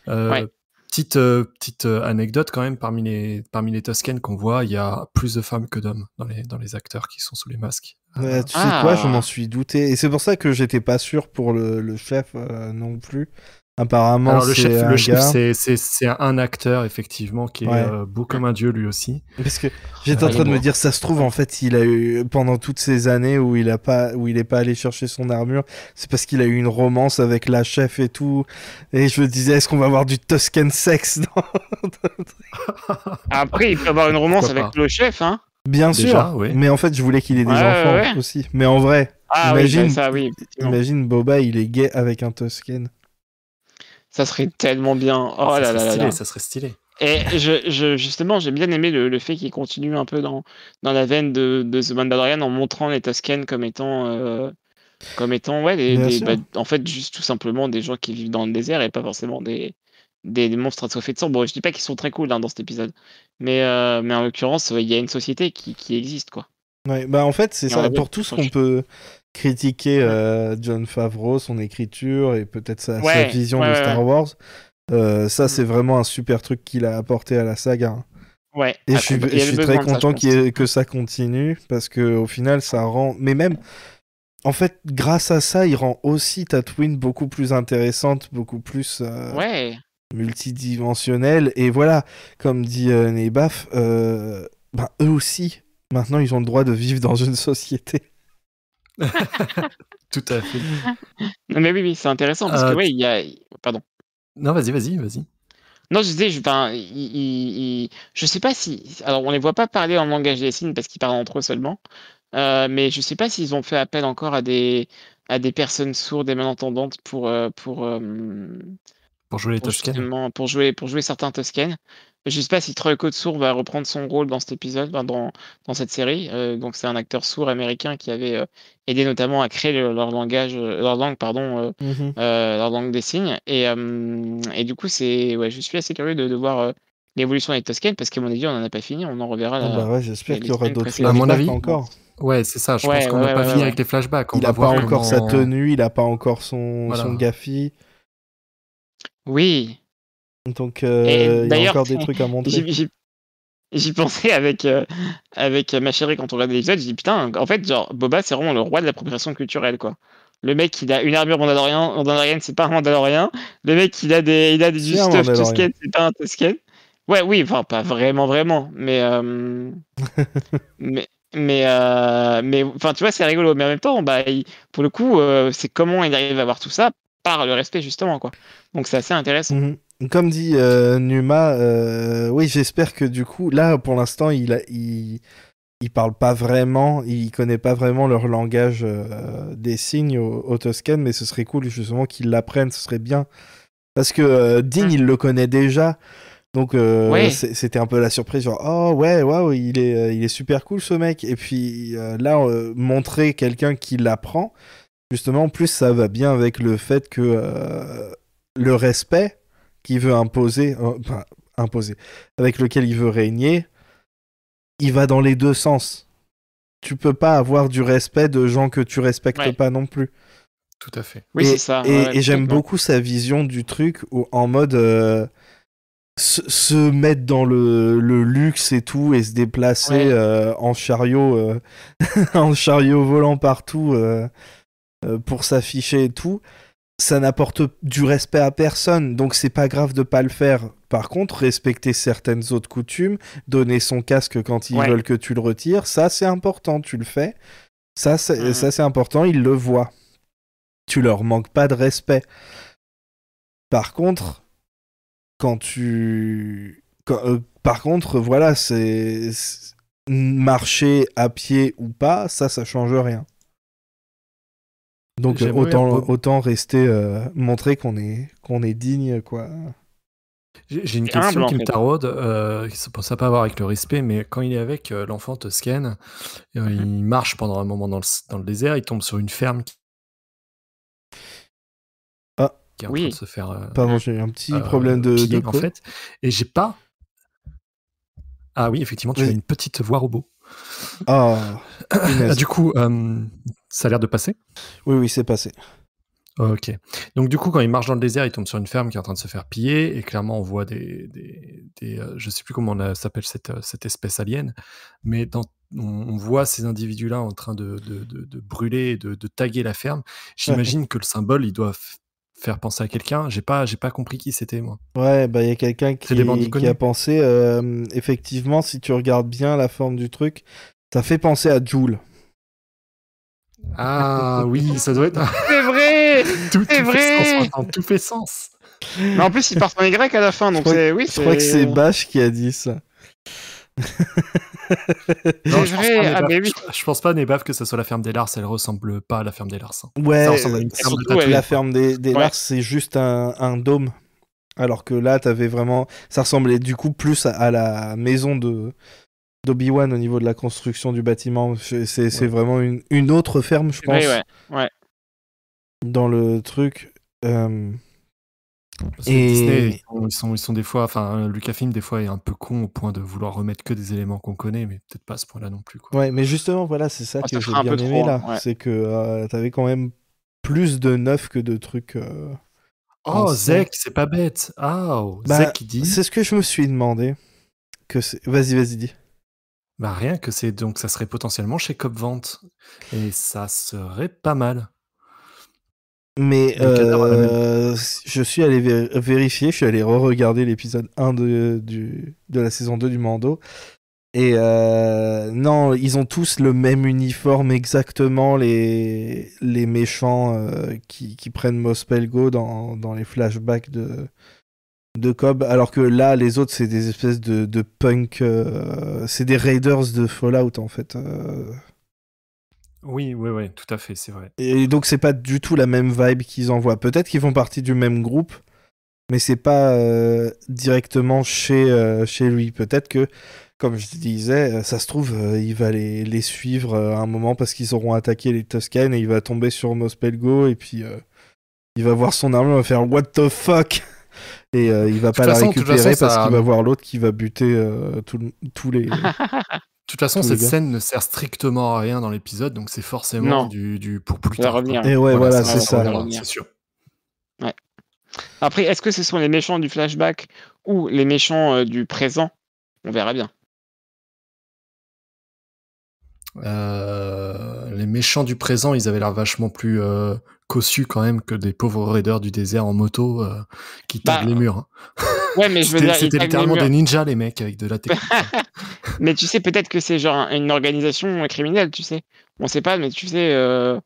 Euh, Ouais. Petite, euh, petite anecdote quand même, parmi les, parmi les Tusken qu'on voit, il y a plus de femmes que d'hommes dans les, dans les acteurs qui sont sous les masques. Ouais, tu sais Ah. quoi, je m'en suis douté. Et c'est pour ça que j'étais pas sûr pour le, le chef euh, non plus. Apparemment, Alors le c'est chef, un le chef gars- c'est- c'est c'est un acteur effectivement qui est Ouais. euh, beau comme un dieu lui aussi. Parce que j'étais en Ouais, train de me dire, ça se trouve, en fait, il a eu, pendant toutes ces années où il a pas, où il est pas allé chercher son armure, c'est parce qu'il a eu une romance avec la chef et tout. Et je me disais, est-ce qu'on va avoir du Tusken sex dans... Après, il peut avoir une romance avec le chef, hein. Bien Déjà, sûr. Mais en fait, je voulais qu'il ait des Ouais, enfants aussi. Mais en vrai, Ah Imagine- oui, ça, ça, oui. effectivement. imagine Boba, il est gay avec un Tusken. Ça serait tellement bien. Oh ça là là là stylé, là. ça serait stylé. Et je, justement, j'ai bien aimé le, fait qu'il continue un peu dans, dans la veine de, de The Mandalorian en montrant les Tusken comme étant, euh, comme étant ouais, bah, en fait, juste tout simplement des gens qui vivent dans le désert et pas forcément des, des, monstres assoiffés de sang. Bon, je dis pas qu'ils sont très cool hein, dans cet épisode, mais, euh, mais en l'occurrence, il y a une société qui, qui existe, quoi. Ouais, bah en fait, c'est ça. Pour tout ce qu'on peut critiquer euh, John Favreau, son écriture et peut-être sa, vision de Star Wars, euh, ça, mm. c'est vraiment un super truc qu'il a apporté à la saga. Hein. Ouais. Et je suis, très content que ça continue parce que au final, ça rend. Mais même, en fait, grâce à ça, il rend aussi Tatooine beaucoup plus intéressante, beaucoup plus. Euh, ouais. Multidimensionnelle. Et voilà, comme dit Nebaf, ben, eux aussi, maintenant, ils ont le droit de vivre dans une société. Tout à fait. Non, mais oui, oui, c'est intéressant parce que, oui, il y a. Pardon. Non, vas-y, vas-y, vas-y. Non, je disais, je, enfin, je sais pas si. Alors, on les voit pas parler en langage des signes parce qu'ils parlent entre eux seulement. Euh, mais je sais pas s'ils ont fait appel encore à des, à des personnes sourdes et malentendantes pour, euh, pour, euh, pour jouer les Toscanes. Pour jouer, pour jouer certains Toscanes. Je sais pas si Troy Kotsur va reprendre son rôle dans cet épisode, dans, dans cette série. Euh, donc c'est un acteur sourd américain qui avait euh, aidé notamment à créer leur langage, euh, leur langue, pardon, leur langue des signes. Et, et du coup, c'est, ouais, je suis assez curieux de, de voir l'évolution des Toscanes parce qu'à mon avis, on n'en a pas fini. On en reverra. Ah bah ouais, j'espère qu'il y aura d'autres flashbacks à mon avis, encore. Ouais, c'est ça. Je pense qu'on n'a pas fini avec les flashbacks. il n'a pas encore sa tenue, il n'a pas encore son, son gaffi. Oui. Donc, euh, il y a encore des trucs à montrer. J'y pensais avec, euh, avec ma chérie quand on regarde l'épisode. J'ai dit putain, en fait, genre, Boba, c'est vraiment le roi de l'appropriation culturelle, quoi. Le mec, il a une armure mandalorienne, c'est pas un mandalorien. Le mec, il a des, il a des du stuff Tusken, c'est pas un Tusken. Ouais, oui, enfin, pas vraiment, vraiment, mais. Euh, mais. Mais, mais enfin, tu vois, c'est rigolo. Mais en même temps, bah, pour le coup, c'est comment il arrive à avoir tout ça par le respect, justement, quoi. Donc, c'est assez intéressant. Mhm. Comme dit euh, Numa, euh, oui, j'espère que du coup, là, pour l'instant, il, a, il, il parle pas vraiment, il connaît pas vraiment leur langage euh, des signes au, au, Toscan, mais ce serait cool justement qu'il l'apprenne, ce serait bien. Parce que Dean, mm. il le connaît déjà. Donc c'était un peu la surprise, genre oh ouais, waouh, il est, il est super cool ce mec. Et puis là, montrer quelqu'un qui l'apprend, justement, en plus ça va bien avec le fait que le respect, qu'il veut imposer, euh, imposer, avec lequel il veut régner, il va dans les deux sens. Tu peux pas avoir du respect de gens que tu respectes pas non plus. Tout à fait. Oui, c'est ça. Et, j'aime beaucoup sa vision du truc en mode euh, se, mettre dans le, luxe et tout et se déplacer euh, en chariot, en chariot volant partout pour s'afficher et tout ça n'apporte du respect à personne, donc c'est pas grave de pas le faire. Par contre, respecter certaines autres coutumes, donner son casque quand ils veulent que tu le retires, ça c'est important, tu le fais. Ça c'est, mhm. ça c'est important, ils le voient. Tu leur manques pas de respect. Par contre, quand tu euh, par contre, voilà, c'est marcher à pied ou pas, ça ça change rien. Donc autant, autant rester euh, montrer qu'on est qu'on est digne quoi. J'ai une question qui me taraude, euh, ça ne pas avoir avec le respect, mais quand il est avec euh, l'enfant Toscan, euh, mhm. il marche pendant un moment dans le, dans le, désert, il tombe sur une ferme qui, ah. qui est en train de se faire. Pardon, j'ai un petit problème de, de en fait, et j'ai pas. Ah oui, effectivement, tu as une petite voix robot. Ah. du coup, ça a l'air de passer? Oui, oui, c'est passé. Ok. Donc du coup, quand il marche dans le désert, il tombe sur une ferme qui est en train de se faire piller, et clairement, on voit des... des, euh, je sais plus comment on s'appelle cette, euh, cette espèce alien, mais dans, on, voit ces individus-là en train de, de, de, brûler, de, de taguer la ferme. J'imagine que le symbole, il doit faire penser à quelqu'un. J'ai pas, j'ai pas compris qui c'était, moi. Ouais, bah il y a quelqu'un qui, qui, a pensé, euh, effectivement, si tu regardes bien la forme du truc, ça fait penser à Joule. Ah oui, ça doit être. C'est vrai Tout, C'est vrai sens, tout fait sens. Mais en plus, il part en Y à la fin, donc c'est. Oui, je crois que c'est Bash qui a dit ça. non, je, vrai. Pense pas, ah, oui. je, pense pas, Nebaf, que ce soit la ferme des Lars, elle ressemble pas à la ferme des Lars. Hein. Ouais, ça ressemble à une ferme la ferme des, des Lars, c'est juste un, un, dôme Alors que là, t'avais vraiment. Ça ressemblait du coup plus à, à la maison de d'Obi-Wan au niveau de la construction du bâtiment. C'est vraiment une, une autre ferme, je pense. Oui, ouais. ouais. Dans le truc. Euh, Parce que Et- Disney, ils sont, ils sont, ils sont des fois, enfin, Lucasfilm des fois est un peu con au point de vouloir remettre que des éléments qu'on connaît, mais peut-être pas à ce point-là non plus. Quoi. Ouais, mais justement, voilà, c'est ça que j'ai bien aimé trop, là. ouais. C'est que euh, t'avais quand même plus de neuf que de trucs. euh, Oh. Zek, c'est pas bête. Ah, oh, Bah, Zek qui dit. C'est ce que je me suis demandé. Que c'est- vas-y, vas-y, dis. Bah rien que c'est donc ça serait potentiellement chez Cop Vente et ça serait pas mal. Mais euh, je suis allé vé- vérifier, je suis allé re-regarder l'épisode 1 de, du, de la saison 2 du Mando. Et euh, non, ils ont tous le même uniforme exactement, les, les méchants euh, qui, qui prennent Mospelgo dans, dans les flashbacks de, de Cobb. Alors que là, les autres, c'est des espèces de, de punk. euh, c'est des raiders de Fallout en fait. euh. Oui, oui, oui, tout à fait, c'est vrai. Et donc c'est pas du tout la même vibe qu'ils envoient. Peut-être qu'ils font partie du même groupe, mais c'est pas euh, directement chez, chez lui. Peut-être que, comme je disais, ça se trouve, il va les, les suivre à un moment parce qu'ils auront attaqué les Tuscans et il va tomber sur Mospelgo et puis il va voir son armure, il va faire What the fuck? Et euh, il va pas la façon- de toute récupérer façon, parce ça- qu'il va voir l'autre qui va buter euh, tous les. De toute façon, cette scène ne sert strictement à rien dans l'épisode, donc c'est forcément du, du pour plus tard. revenir. Et ouais, voilà, c'est ça. revenir, C'est sûr. Après, est-ce que ce sont les méchants du flashback ou les méchants euh, du présent? On verra bien. Euh, les méchants du présent, ils avaient l'air vachement plus euh, cossus quand même que des pauvres raiders du désert en moto euh, qui Bah, taguent les murs. hein. Ouais, mais je veux dire, c'était littéralement des ninjas, les mecs, avec de la technique. Mais tu sais, peut-être que c'est genre un- une organisation criminelle, tu sais. On sait pas, mais tu sais. euh,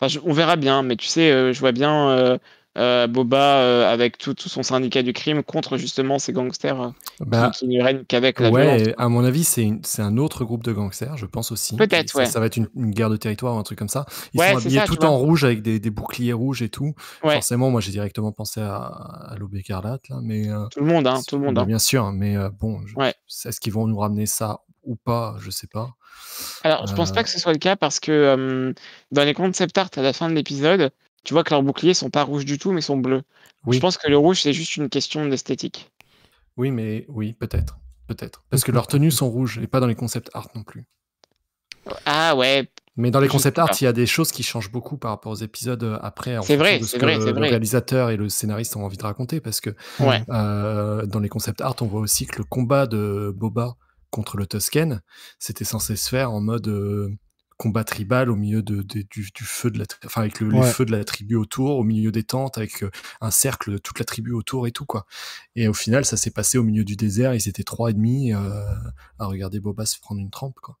Enfin, je- on verra bien, mais tu sais, euh, je vois bien euh, Boba euh, avec tout, tout son syndicat du crime contre justement ces gangsters euh, bah, qui, qui ne règnent qu'avec la violence. ouais, à mon avis, c'est un autre groupe de gangsters, je pense aussi. Peut-être, ça, ouais. Ça va être une, une guerre de territoire ou un truc comme ça. Ils Ouais, sont habillés ça, tout vois. en rouge avec des, des boucliers rouges et tout. Ouais. Forcément, moi, j'ai directement pensé à, à l'aube écarlate, là, mais. Tout le monde, hein, tout le monde. bah, hein. Bien sûr, mais bon, est-ce qu'ils vont nous ramener ça ou pas? Je sais pas. Alors, je pense pas que ce soit le cas parce que dans les concept art à la fin de l'épisode, tu vois que leurs boucliers sont pas rouges du tout, mais sont bleus. Oui, Je pense que le rouge, c'est juste une question d'esthétique. oui, mais oui, peut-être, peut-être, parce que leurs tenues sont rouges et pas dans les concept art non plus. Ah ouais, Mais dans les Je concept sais art, il y a des choses qui changent beaucoup par rapport aux épisodes euh, après. C'est vrai, ce c'est vrai, le, c'est le vrai. réalisateur et le scénariste ont envie de raconter, parce que ouais. euh, dans les concept art, on voit aussi que le combat de Boba contre le Tusken, c'était censé se faire en mode euh, combat tribal au milieu de, de- du, du feu de la, tri- enfin avec le, les feux de la tribu autour, au milieu des tentes, avec euh, un cercle de toute la tribu autour et tout quoi. Et au final, ça s'est passé au milieu du désert. Ils étaient trois et demi euh, à regarder Boba se prendre une trempe quoi.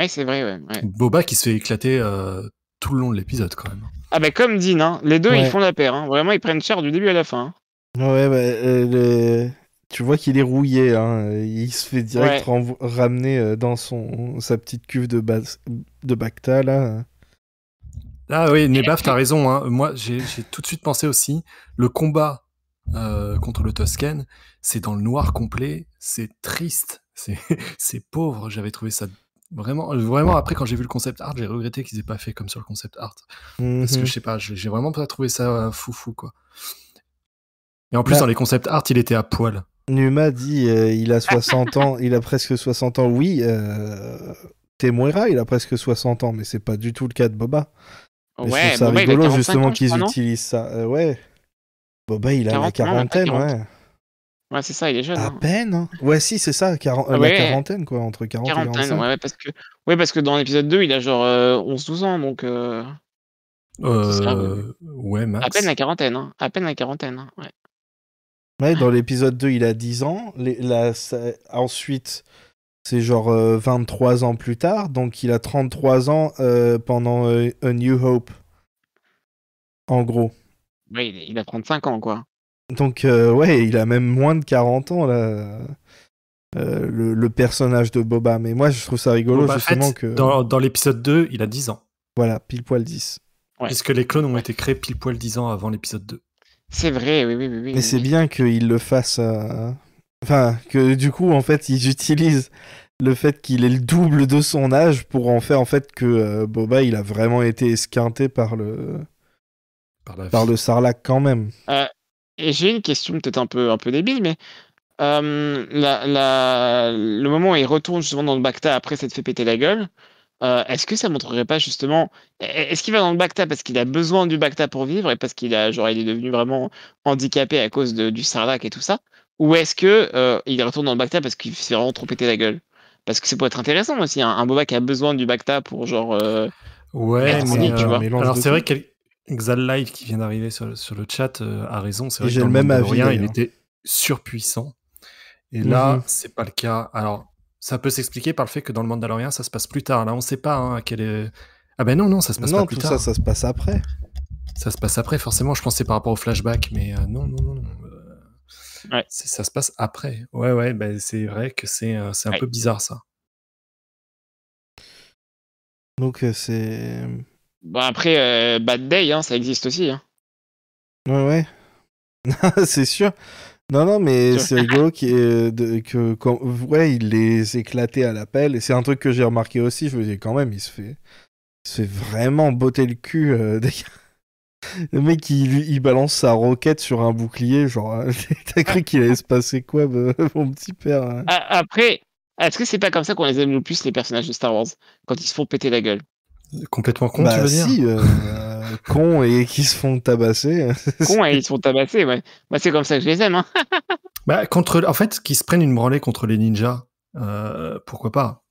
Ouais, c'est vrai, ouais. ouais. Boba qui se fait éclater euh, tout le long de l'épisode quand même. Ah bah comme Dean, hein, les deux, Ouais. ils font la paire. Hein. Vraiment, ils prennent cher du début à la fin. hein. Ouais, bah, euh, le- tu vois qu'il est rouillé. Hein. Il se fait direct ramener euh, dans son sa petite cuve de, bas- de Bacta là. Ah oui, Nebaf, t'as raison. Hein. Moi, j'ai tout de suite pensé aussi, le combat euh, contre le Tusken, c'est dans le noir complet, c'est triste, c'est c'est pauvre. J'avais trouvé ça vraiment, vraiment. Après, quand j'ai vu le concept art, j'ai regretté qu'ils aient pas fait comme sur le concept art, parce que Mhm. je sais pas, j'ai j'ai vraiment pas trouvé ça euh, foufou quoi. Et en plus, Bah. dans les concept art, il était à poil. Numa dit euh, il a 60 ans, il a presque 60 ans. Oui, euh, Temuera, il a presque 60 ans, mais c'est pas du tout le cas de Boba. Mais Ouais, trouve ça Boba, il a rigolo 45 justement qu'ils utilisent ça. Euh, ouais. Boba, il a la 40, non, même pas quarantaine, 40. ouais. Ouais, c'est ça, il est jeune. À hein. peine. hein. Ouais, si, c'est ça, quaran- euh, Ouais. la quarantaine, quoi, entre 40 et Quarantaine, 45. ouais, parce que, ouais, parce que dans l'épisode 2, il a genre euh, 11-12 ans, donc euh, ça, Euh, ouais, Max. à peine la quarantaine. Hein. À peine la quarantaine. hein, Ouais. Ouais, dans l'épisode 2, il a 10 ans. Les- la- ça- ensuite, c'est genre euh, 23 ans plus tard. Donc, il a 33 ans euh, pendant euh, A New Hope. En gros. Ouais, il, il a 35 ans, quoi. Donc, euh, ouais, il a même moins de 40 ans, là. euh, le, le personnage de Boba. Mais moi, je trouve ça rigolo, Boba justement, Fett, que. dans, dans l'épisode 2, il a 10 ans. Voilà, pile poil 10. Ouais. Puisque les clones ont Ouais. été créés pile poil 10 ans avant l'épisode 2. C'est vrai, oui, oui, oui. oui, Mais c'est oui. bien qu'ils le fassent. euh, Enfin, que du coup, en fait, ils utilisent le fait qu'il ait le double de son âge pour en faire en fait que euh, Boba, il a vraiment été esquinté par le Par la par vie. le Sarlacc quand même. Et j'ai une question peut-être un peu, un peu débile, mais euh, la, la- le moment où il retourne justement dans le Bacta après s'être fait péter la gueule, euh, est-ce que ça montrerait pas justement. Est-ce qu'il va dans le Bacta parce qu'il a besoin du Bacta pour vivre et parce qu'il a, genre, il est devenu vraiment handicapé à cause de- du Sarlacc et tout ça? Ou est-ce que euh, il retourne dans le Bacta parce qu'il se fait vraiment trop péter la gueule? Parce que ça pourrait être intéressant aussi, un, un Boba qui a besoin du Bacta pour genre. euh, Ouais, mais unique, tu euh, vois? alors c'est vrai qu'Exal Live qui vient d'arriver sur, le- sur le chat euh, a raison. C'est vrai que le même avis, il était surpuissant. Et là, Mhm. c'est pas le cas. Alors, ça peut s'expliquer par le fait que dans le Mandalorian, ça se passe plus tard. Là, on sait pas hein, à quel est. Ah ben non, non, ça se passe Non, pas plus tout tard. ça, ça se passe après. Ça se passe après, forcément. Je pensais par rapport au flashback, mais euh, non, non, non. non. euh, Ouais. Ça se passe après. Ouais, ouais, ben, c'est vrai que c'est euh, c'est un Ouais. peu bizarre ça. Donc euh, c'est Bon, après, euh, Bad Day, hein, ça existe aussi. Hein. ouais ouais. c'est sûr. Non non mais c'est rigolo ait de- que quand ouais il les éclaté à l'appel et c'est un truc que j'ai remarqué aussi. Je me dis quand même il se fait il se fait vraiment botter le cul. euh, dès Le mec il, il balance sa roquette sur un bouclier genre euh, t'as cru qu'il allait se passer quoi mon petit père. hein Après, est-ce que c'est pas comme ça qu'on les aime le plus, les personnages de Star Wars? Quand ils se font péter la gueule. Complètement con, bah tu veux dire si euh, con et qui se font tabasser. Con, et ils se font tabasser, ouais. Moi, c'est comme ça que je les aime, hein. Bah, contre, en fait, qu'ils se prennent une branlée contre les ninjas, euh, pourquoi pas?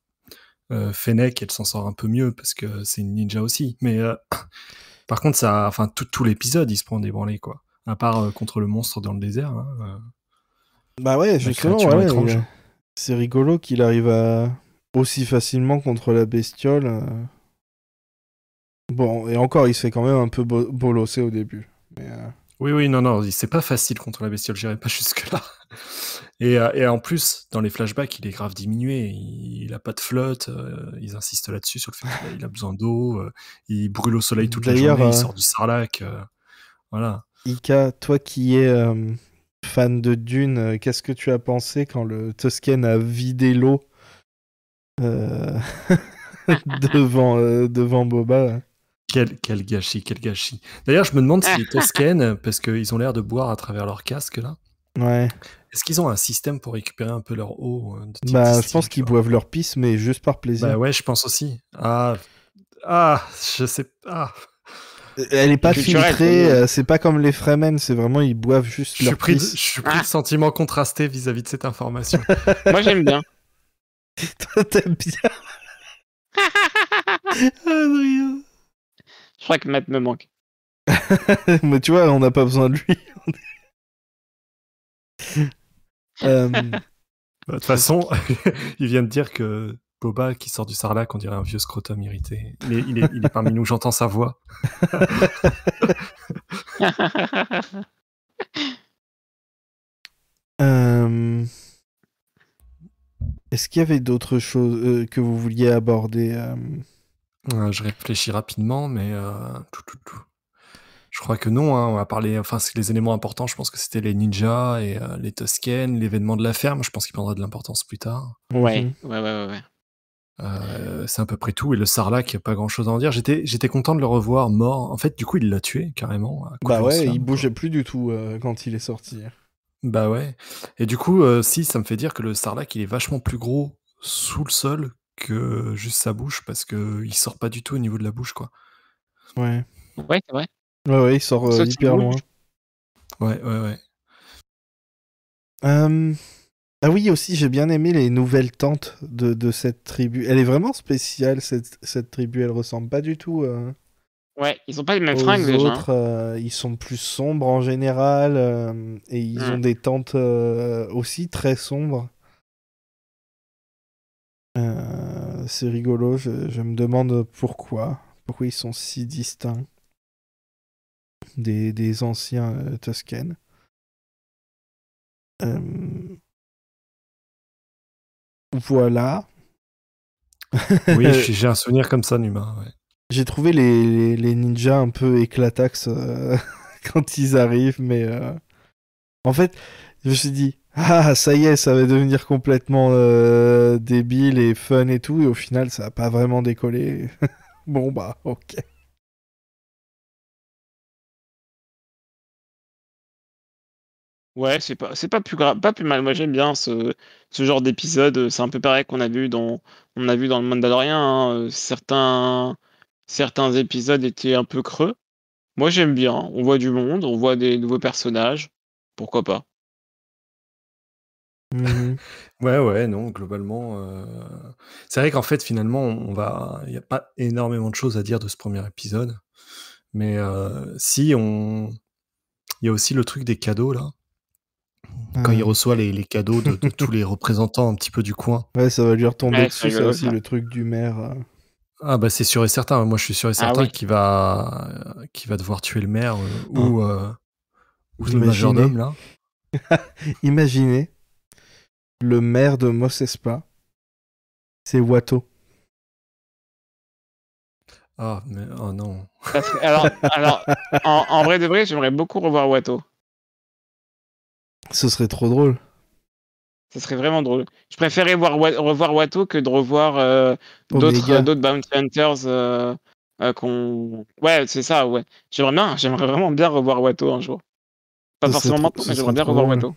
Euh, Fennec, elle s'en sort un peu mieux parce que c'est une ninja aussi. Mais euh, par contre, ça, enfin, tout, tout l'épisode, il se prend des branlées, quoi. À part euh, contre le monstre dans le désert. hein, euh. Bah ouais, justement, ouais, il- c'est rigolo qu'il arrive à aussi facilement contre la bestiole. Bon, et encore, il se fait quand même un peu bo- bolosser au début. Mais, euh, Oui, oui, non, non, c'est pas facile contre la bestiole, j'irai pas jusque-là. Et, euh, et en plus, dans les flashbacks, il est grave diminué. Il, il a pas de flotte. euh, ils insistent là-dessus sur le fait qu'il a, besoin d'eau. euh, il brûle au soleil toute la journée. Il sort du sarlac. euh, voilà. Ika, toi qui es euh, fan de Dune, euh, qu'est-ce que tu as pensé quand le Tusken a vidé l'eau euh, devant, euh, devant Boba Quel, quel gâchis, quel gâchis. D'ailleurs, je me demande si les Toscanes, parce qu'ils ont l'air de boire à travers leur casque là, Ouais, est-ce qu'ils ont un système pour récupérer un peu leur eau euh, de bah je pense qu'ils boivent leur pisse, mais juste par plaisir. Bah ouais, je pense aussi. Ah, ah, je sais pas. Elle est pas culturel, filtrée, euh, c'est pas comme les Fremen, c'est vraiment ils boivent juste Je suis leur pris, pisse. je suis pris de sentiments contrastés vis-à-vis de cette information. Moi, j'aime bien. Toi, T'aimes bien Adrien. Je crois que Matt me manque. Mais tu vois, on n'a pas besoin de lui. Euh, Bah, De toute façon, il vient de dire que Boba qui sort du sarlac, on dirait un vieux scrotum irrité. Il est, il est, il est parmi nous, j'entends sa voix. euh, Est-ce qu'il y avait d'autres choses euh, que vous vouliez aborder euh, je réfléchis rapidement, mais euh, tout, tout, tout. Je crois que non, hein, on va parler, enfin, c'est les éléments importants, je pense que c'était les ninjas et euh, les Tusken, l'événement de la ferme, je pense qu'il prendra de l'importance plus tard. ouais, Mhm. ouais, ouais, ouais, ouais. Euh, c'est à peu près tout. Et le Sarlac, pas grand chose à en dire. J'étais, j'étais content de le revoir mort. En fait, du coup, il l'a tué carrément. à coup Bah ouais, il quoi. bougeait plus du tout euh, quand il est sorti. Bah ouais. Et du coup, euh, si, ça me fait dire que le Sarlac, il est vachement plus gros sous le sol que juste sa bouche parce que il sort pas du tout au niveau de la bouche, quoi. Ouais. Ouais, c'est vrai. Ouais, ouais, il sort euh, hyper loin. Ouais, ouais, ouais. Euh, Ah oui, aussi, j'ai bien aimé les nouvelles tentes de, de cette tribu. Elle est vraiment spéciale, cette, cette tribu. Elle ressemble pas du tout euh, Ouais, ils ont pas les mêmes aux fringues déjà. hein. autres. euh, ils sont plus sombres en général. euh, et ils Mm. ont des tentes euh, aussi très sombres. Euh, C'est rigolo, je, je me demande pourquoi. Pourquoi ils sont si distincts des, des anciens euh, Tusken. Euh, Voilà. Oui, j'ai un souvenir comme ça, Numa. Ouais. J'ai trouvé les, les, les ninjas un peu éclatax euh, quand ils arrivent, mais en fait, je me suis dit, ah, ça y est, ça va devenir complètement euh, débile et fun et tout, et au final, ça a pas vraiment décollé. bon, bah, ok. Ouais, c'est pas, plus grave, pas plus mal. Moi, j'aime bien ce, genre d'épisode. C'est un peu pareil qu'on a vu dans, on a vu dans le Mandalorian. hein. Certains, certains épisodes étaient un peu creux. Moi, j'aime bien. On voit du monde, on voit des nouveaux personnages. Pourquoi pas? Mhm. Ouais, ouais, non, globalement. euh, C'est vrai qu'en fait, finalement, on va. Il n'y a pas énormément de choses à dire de ce premier épisode. Mais euh, si, on. Il y a aussi le truc des cadeaux, là. Quand il Ah. reçoit les, les cadeaux de, de tous les représentants un petit peu du coin. Ouais, ça va lui retomber Ouais, dessus, c'est ça rigolo, aussi, ça. le truc du maire. euh. Ah bah c'est sûr et certain. Moi je suis sûr et Ah certain oui. qu'il va qu'il va devoir tuer le maire euh, ou, euh, ou le Imaginez. majordome là. Imaginez le maire de Mos Espa, c'est Watto. Ah mais oh non. Alors, alors en, en vrai de vrai, j'aimerais beaucoup revoir Watto. Ce serait trop drôle. Ça serait vraiment drôle. Je préférais voir, revoir Watto que de revoir euh, d'autres Oméga. d'autres Bounty Hunters euh, euh, qu'on. Ouais, c'est ça, ouais. J'aimerais bien, j'aimerais vraiment bien revoir Watto un jour. Pas Ce forcément maintenant, ce mais j'aimerais bien revoir drôle.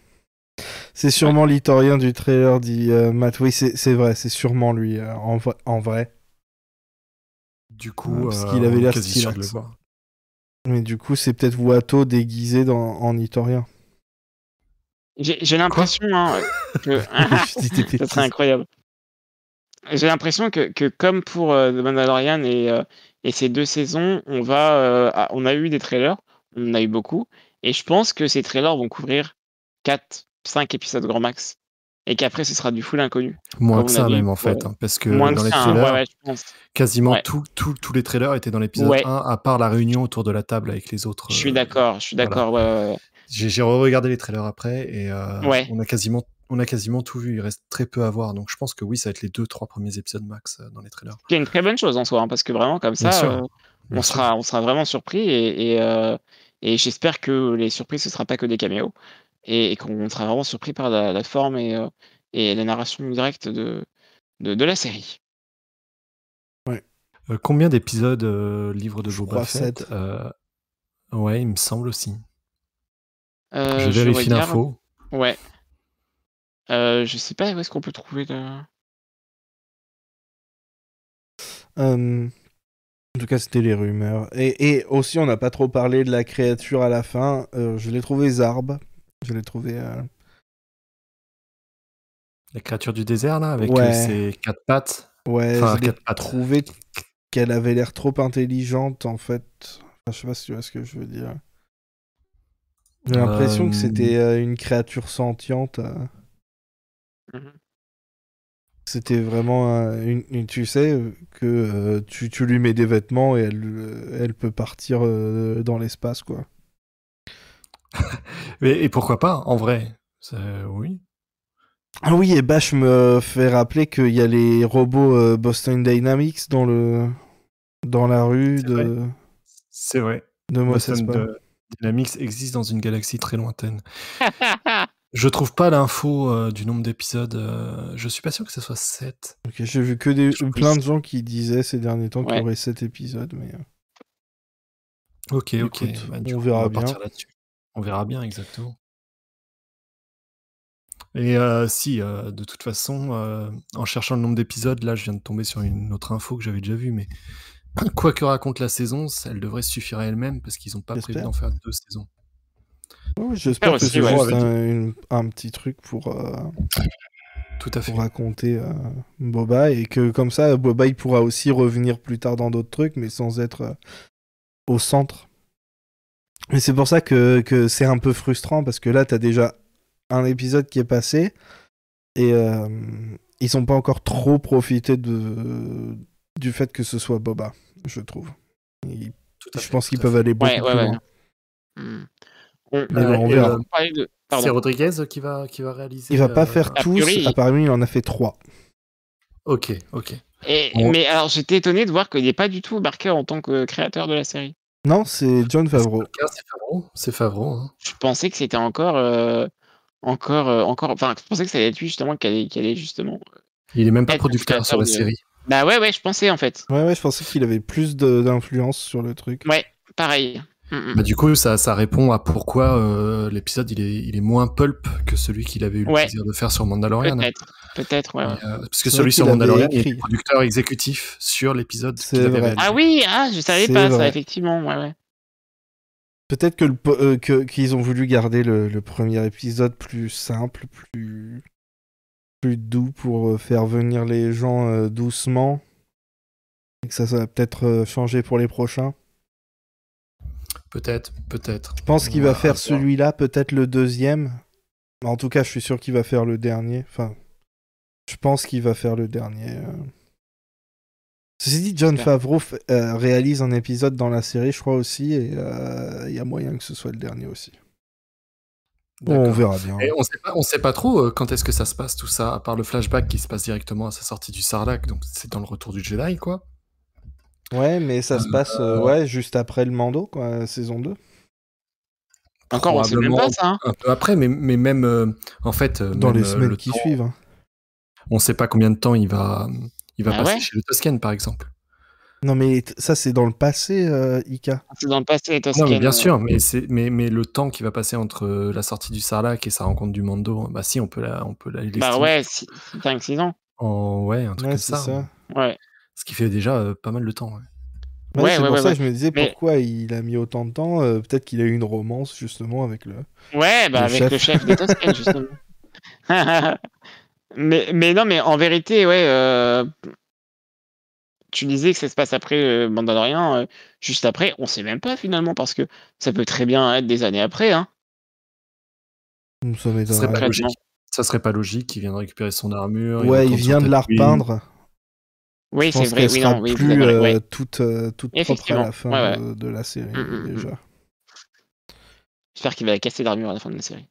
C'est sûrement l'itorien du trailer, dit euh, Matt. Oui, c'est vrai, c'est sûrement lui, euh, en, vrai- en vrai. Du coup, Ouais, parce euh, qu'il avait l'air stylax. voir. Mais du coup, c'est peut-être Watto déguisé dans, en itorien. J'ai l'impression hein, que. Ça serait incroyable. J'ai l'impression que, que comme pour euh, The Mandalorian et, euh, et ces deux saisons, on va, euh, on a eu des trailers, on en a eu beaucoup, et je pense que ces trailers vont couvrir 4, 5 épisodes grand max, et qu'après ce sera du full inconnu. Moins que ça même en fait, hein, parce que Moins dans que les ça, hein, trailers, ouais, ouais, je pense. quasiment Ouais. tout- tout- tous les trailers étaient dans l'épisode Ouais. 1, à part la réunion autour de la table avec les autres. Je suis euh, d'accord, je suis d'accord. J'ai re-regardé les trailers après et euh, on a quasiment on a quasiment tout vu. Il reste très peu à voir, donc je pense que oui, ça va être les deux trois premiers épisodes max euh, dans les trailers. Ce qui est une très bonne chose en soi, hein, parce que vraiment comme ça, euh, on, sera, on sera vraiment surpris, et, et, euh, et j'espère que les surprises, ce sera pas que des caméos, et, et qu'on sera vraiment surpris par la, la forme et, euh, et la narration directe de, de, de la série. Euh, combien d'épisodes euh, livre de Boba Fett. Euh, Ouais, il me semble aussi. Euh, je vérifie l'info. Ouais. Euh, je sais pas où est-ce qu'on peut trouver le... Euh, en tout cas, c'était les rumeurs. Et, et aussi, on n'a pas trop parlé de la créature à la fin. Euh, je l'ai trouvé Zarb. Je l'ai trouvé. euh, La créature du désert là, avec Ouais. euh, ses quatre pattes. Ouais, Enfin, je l'ai trouvé qu'elle avait l'air trop intelligente en fait. Enfin, je sais pas si tu vois ce que je veux dire. J'ai l'impression Euh, que c'était euh, une créature sentiente. euh. Mhm. C'était vraiment une, une- Tu sais que euh, tu, tu lui mets des vêtements et elle, elle peut partir euh, dans l'espace quoi. Et, et pourquoi pas, en vrai Ça- Oui. Ah oui, et Bash me fait rappeler qu'il y a les robots euh, Boston Dynamics dans le dans la rue de, C'est vrai. de Boston de- Dynamics existe dans une galaxie très lointaine. Je trouve pas l'info euh, du nombre d'épisodes. euh, je suis pas sûr que ce soit 7. Ok, j'ai vu que des, plein que de gens qui disaient ces derniers temps qu'il y aurait 7 épisodes, mais Ok, ok. Écoute, Bah, on coup, verra va bien. partir là-dessus. On verra bien, exactement. Et euh, si, euh, de toute façon, euh, en cherchant le nombre d'épisodes, là, je viens de tomber sur une autre info que j'avais déjà vue, mais quoi que raconte la saison, elle devrait suffire à elle-même parce qu'ils n'ont pas prévu d'en faire deux saisons. j'espère que c'est juste un, une- un petit truc pour, euh, Tout à fait. pour raconter euh, Boba et que comme ça, Boba il pourra aussi revenir plus tard dans d'autres trucs, mais sans être euh, au centre. Et c'est pour ça que, que c'est un peu frustrant parce que là, t'as déjà un épisode qui est passé et euh, ils ont pas encore trop profité de, du fait que ce soit Boba, je trouve. Ils- je fait, pense qu'ils peuvent fait. aller beaucoup Ouais, ouais, plus ouais. loin. Hmm. On, Mais bon, on verra. euh, parlait de... C'est. Rodriguez qui va, qui va réaliser. Il va pas euh, faire a tous, priori- apparemment il en a fait trois. Ok, ok. Et, Bon. Mais alors, j'étais étonné de voir qu'il n'est pas du tout marqué en tant que créateur de la série. Non, c'est John Favreau. C'est Favreau. C'est Favreau. Hein. Je pensais que c'était encore, euh, encore, euh, encore. Enfin, je pensais que ça allait être lui justement qui allait, qui allait justement. Il est même pas producteur sur la de- série. Bah ouais, ouais, je pensais en fait. Ouais, ouais, je pensais qu'il avait plus d'influence sur le truc. Ouais, pareil. Mm, mm. Bah, du coup, ça, ça répond à pourquoi euh, l'épisode il est, il est moins pulp que celui qu'il avait eu le Ouais. plaisir de faire sur Mandalorian. Peut-être, peut-être, ouais. euh, parce que celui sur Mandalorian, il écrit. était producteur exécutif sur l'épisode. C'est qu'il avait vrai. réalisé. Ah oui, ah, je savais pas vrai. ça, effectivement. Ouais, ouais. Peut-être que euh, que- qu'ils ont voulu garder le, le premier épisode plus simple, plus plus doux pour euh, faire venir les gens euh, doucement. Et que ça, ça va peut-être euh, changer pour les prochains. Peut-être, peut-être. Je pense qu'il va faire celui-là, peut-être le deuxième. En tout cas, je suis sûr qu'il va faire le dernier. Enfin, je pense qu'il va faire le dernier. euh. Ceci dit, John. Favreau euh, réalise un épisode dans la série, je crois aussi, et euh, il y a moyen que ce soit le dernier aussi. Bon, on verra bien. Et on sait pas, on sait pas trop euh, quand est-ce que ça se passe tout ça, à part le flashback qui se passe directement à sa sortie du Sarlacc, donc c'est dans le retour du Jedi, quoi. Ouais, mais ça se passe euh, ouais, juste après le Mando, quoi, saison 2. Encore, on sait même Probablement pas ça. hein. Un peu après, mais, mais même euh, en fait, Dans même, les semaines le qui temps- suivent. hein. On sait pas combien de temps il va, il va Ah passer ouais chez le Toscan, par exemple. Non, mais ça, c'est dans le passé, euh, Ika. C'est dans le passé, les Non, Toscanes. mais bien sûr, mais, c'est, mais, mais le temps qui va passer entre euh, la sortie du Sarlacc et sa rencontre du Mando, bah si, on peut la, on peut la Bah ouais, 5-6 ans. en ouais, un truc Ouais, comme c'est ça. ça. Ouais. Ce qui fait déjà euh, pas mal de temps. ouais. Ouais, Ouais, c'est ouais, pour ouais, ça ouais. que je me disais Mais- pourquoi il a mis autant de temps. euh, Peut-être qu'il a eu une romance, justement, avec le. Ouais, bah Le avec chef. le chef des Toscanes, justement. mais, mais non, mais en vérité, ouais. euh, Tu disais que ça se passe après euh, Mandalorian, euh, juste après, on sait même pas finalement, parce que ça peut très bien être des années après. Hein. Ça Ça serait pas logique. Ça serait pas logique qu'il vienne récupérer son armure. Ouais, il vient de la repeindre. Oui, Je c'est pense vrai, qu'elle oui, sera non, oui, plus euh, ouais. toute, euh, toute propre à la fin ouais, De, de la série, Mm, déjà. J'espère qu'il va la casser d'armure à la fin de la série.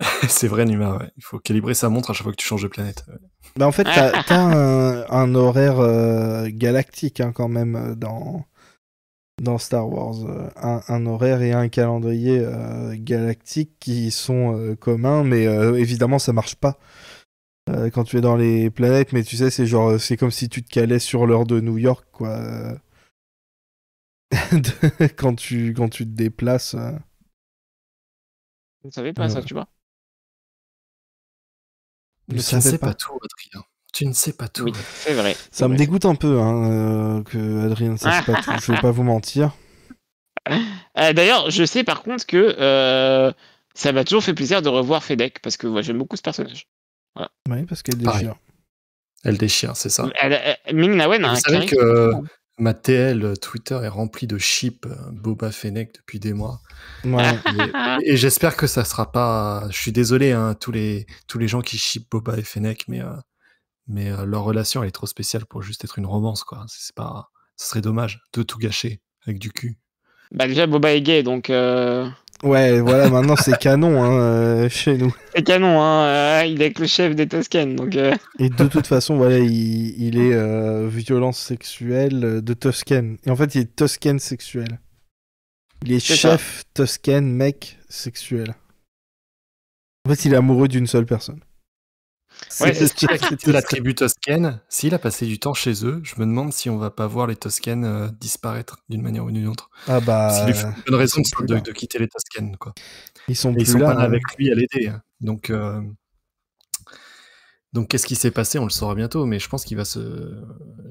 c'est vrai, Numa, ouais. Il faut calibrer sa montre à chaque fois que tu changes de planète. ouais. Bah, en fait, t'as t'as un, un horaire euh, galactique, hein, quand même, euh, dans, dans Star Wars. euh, Un, un horaire et un calendrier euh, galactique qui sont euh, communs, mais euh, évidemment, ça marche pas. euh, quand tu es dans les planètes, mais tu sais, c'est genre, c'est comme si tu te calais sur l'heure de New York, quoi. quand, tu, quand tu te déplaces. euh. Vous savez pas ça, tu vois Je Mais tu ne sais pas. pas tout, Adrien. Tu ne sais pas tout. Oui, c'est vrai. Ça me vrai. dégoûte un peu hein, euh, que Adrien ne sache pas tout. Je vais pas vous mentir. Euh, D'ailleurs, je sais par contre que euh, ça m'a toujours fait plaisir de revoir Fedek, parce que moi, j'aime beaucoup ce personnage. Oui, parce qu'elle Pareil. déchire. Elle déchire, c'est ça. Elle, elle- a Vous un que ma TL euh, Twitter est remplie de ship euh, Boba Fennec depuis des mois. Ouais. Et, et j'espère que ça sera pas. Je suis désolé, hein, tous les tous les gens qui ship Boba et Fennec, mais euh, mais euh, leur relation elle est trop spéciale pour juste être une romance, quoi. C'est c'est pas. Ce serait dommage de tout gâcher avec du cul. Bah, déjà, Boba est gay, donc euh, ouais, voilà, maintenant c'est canon hein, euh, chez nous. c'est canon. Hein, euh, il est avec le chef des Toscanes, donc euh, Et de toute façon, voilà, il, il est euh, violence sexuelle de Toscan. Et en fait, il est Toscan sexuel. Il est, chef Toscan, mec sexuel. En fait, il est amoureux d'une seule personne. Ouais, C'est- c'est- S'il a quitté la tribu toscane, s'il a passé du temps chez eux, je me demande si on va pas voir les Toscanes euh, disparaître d'une manière ou d'une autre. Ah bah, S'il lui faut une bonne raison ils sont de, de quitter les Toscanes, quoi. ils sont plus ils sont là. pas là hein. avec lui à l'aider. hein. Donc, euh, donc qu'est-ce qui s'est passé? On le saura bientôt, mais je pense qu'il va se,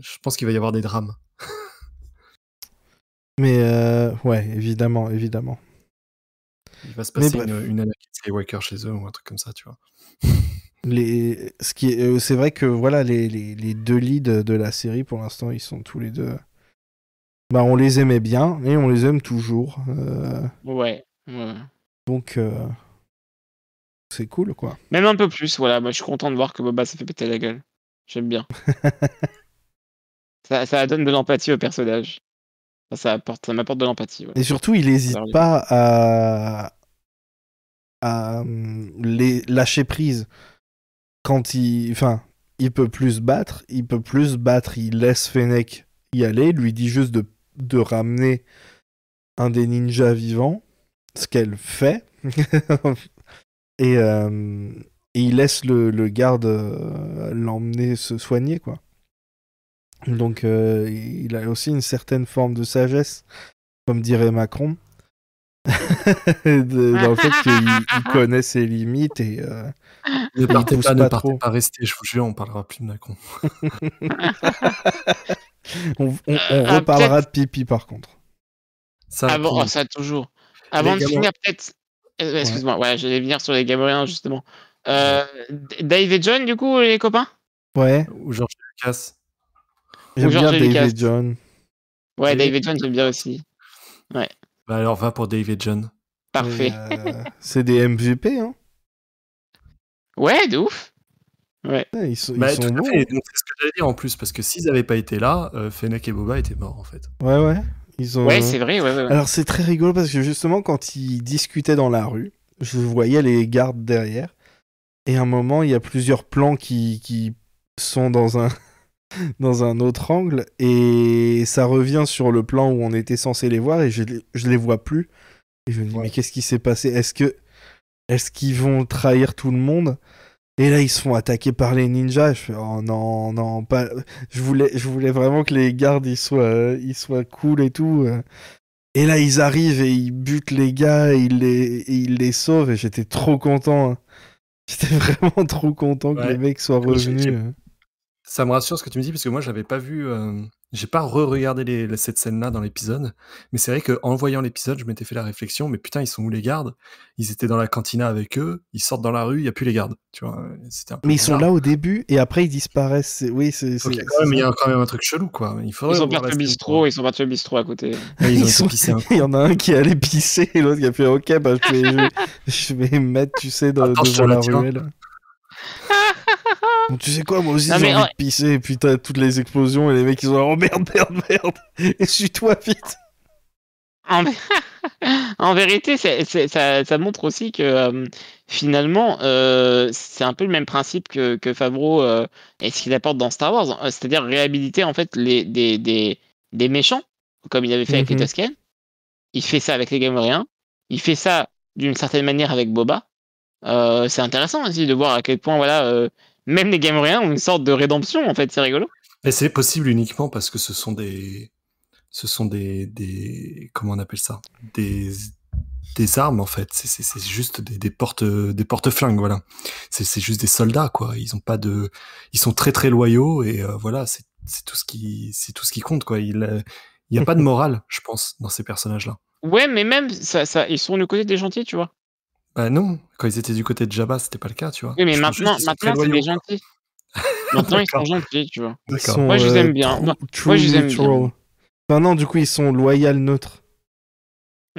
je pense qu'il va y avoir des drames. Mais euh, ouais, évidemment, évidemment. Il va se passer une, une Anakin Skywalker chez eux ou un truc comme ça, tu vois. Les... Ce qui est... euh, C'est vrai que voilà, les, les, les deux leads de la série, pour l'instant, ils sont tous les deux. Bah, on les aimait bien et on les aime toujours. euh, ouais. ouais. Donc, euh, c'est cool, quoi. Même un peu plus, voilà. Moi, je suis content de voir que Boba s'est fait péter la gueule. J'aime bien. ça, ça donne de l'empathie au personnage. Ça, ça apporte, ça m'apporte de l'empathie. ouais. Et surtout, il n'hésite pas à, à hum, les lâcher prise. Quand il. Enfin, il peut plus se battre, il peut plus se battre, il laisse Fennec y aller, lui dit juste de, ramener un des ninjas vivants, ce qu'elle fait. et, euh, et il laisse le, le garde euh, l'emmener se soigner, quoi. Donc euh, il a aussi une certaine forme de sagesse, comme dirait Macron, de- dans le fait qu'il il connaît ses limites et euh, Ne partez pas, pas ne partez pas, restez, je vous jure, on parlera plus de Macron. on, on- on Euh, ah, reparlera de pipi par contre. Ça, Avant, puis- oh, ça toujours. Avant de Gamor- finir, peut-être. euh, Excuse-moi, ouais, j'allais venir sur les Gamoriens justement. Euh, Dave et John, du coup, les copains? Ouais, ou Georges Lucas. j'aime bien Dave Lucas. et John. Ouais. Dave et John, j'aime bien aussi. Bah alors va pour David John. Parfait. Euh, c'est des MVP, hein. Ouais, de ouf. Ouais. Ouais, Ils sont, ils Bah, sont tout bons. c'est ce que j'allais dire en plus, parce que s'ils n'avaient pas été là, euh, Fennec et Boba étaient morts en fait. Ouais, ouais. Ils ont... Ouais, c'est vrai, ouais, ouais. ouais. Alors c'est très rigolo parce que justement quand ils discutaient dans la rue, je voyais les gardes derrière. Et à un moment, il y a plusieurs plans qui, qui sont dans un, dans un autre angle. Et ça revient sur le plan où on était censé les voir et je, les- je les vois plus. Et je me dis, Ouais. mais qu'est-ce qui s'est passé? Est-ce que est-ce qu'ils vont trahir tout le monde? Et là, ils se font attaquer par les ninjas. Je fais, oh non, non, pas. Je voulais, je voulais vraiment que les gardes ils soient, ils soient cool et tout. Et là, ils arrivent et ils butent les gars et ils les, et ils les sauvent. Et j'étais trop content. hein. J'étais vraiment trop content que les mecs soient revenus. Euh. Ça me rassure ce que tu me dis, parce que moi, j'avais pas vu, euh, j'ai pas re-regardé les- cette scène-là dans l'épisode, mais c'est vrai qu'en voyant l'épisode, je m'étais fait la réflexion, mais putain, ils sont où les gardes? Ils étaient dans la cantina avec eux, ils sortent dans la rue, il y a plus les gardes, tu vois. C'était un peu Mais ils sont bizarre. là au début et après ils disparaissent. C'est- Oui, c'est. Donc, il y a quand même, c'est il y ça. a quand même un truc chelou, quoi. Il faudrait Ils revoir la au scène bistrot, ils sont partis au bistrot à côté. Ouais, ils ont Ils été sont- pissés un coup. Il y en a un qui allait pisser et l'autre qui a fait Ok, bah, je, vais, je, vais, je vais me mettre, tu sais, dans- Attends, je te devant la la tiens. ruelle. Tu sais quoi, moi aussi j'ai envie ouais. de pisser et puis t'as toutes les explosions et les mecs ils ont Oh merde, merde, merde Et suis-toi vite En, vé- en vérité, ça, ça montre aussi que euh, finalement, euh, c'est un peu le même principe que, que Favreau euh, et ce qu'il apporte dans Star Wars, c'est-à-dire réhabiliter en fait les, des, des, des méchants, comme il avait fait avec les Mhm. Tusken. Il fait ça avec les Gamoriens. Il fait ça d'une certaine manière avec Boba. C'est intéressant aussi de voir à quel point voilà, même les Gamoriens ont une sorte de rédemption en fait, c'est rigolo. Et c'est possible uniquement parce que ce sont des, ce sont des, des, comment on appelle ça, des, des armes en fait. C'est, c'est, c'est juste des, des portes, des porte-flingues, voilà. C'est, c'est juste des soldats quoi. Ils ont pas de, ils sont très très loyaux et euh, voilà, c'est, c'est tout ce qui, c'est tout ce qui compte quoi. Il, il y a pas de morale, je pense, dans ces personnages-là. Ouais, mais même ça, ça, ils sont du côté des gentils, tu vois. Bah non, quand ils étaient du côté de Jabba, c'était pas le cas, tu vois. Oui, mais Je maintenant, maintenant c'est des gentils. Maintenant, ils sont gentils, tu vois. Ils D'accord. sont, Moi, je les euh, aime bien. true- Moi- true moi, je les aime bien. non, du coup ils sont loyal neutres.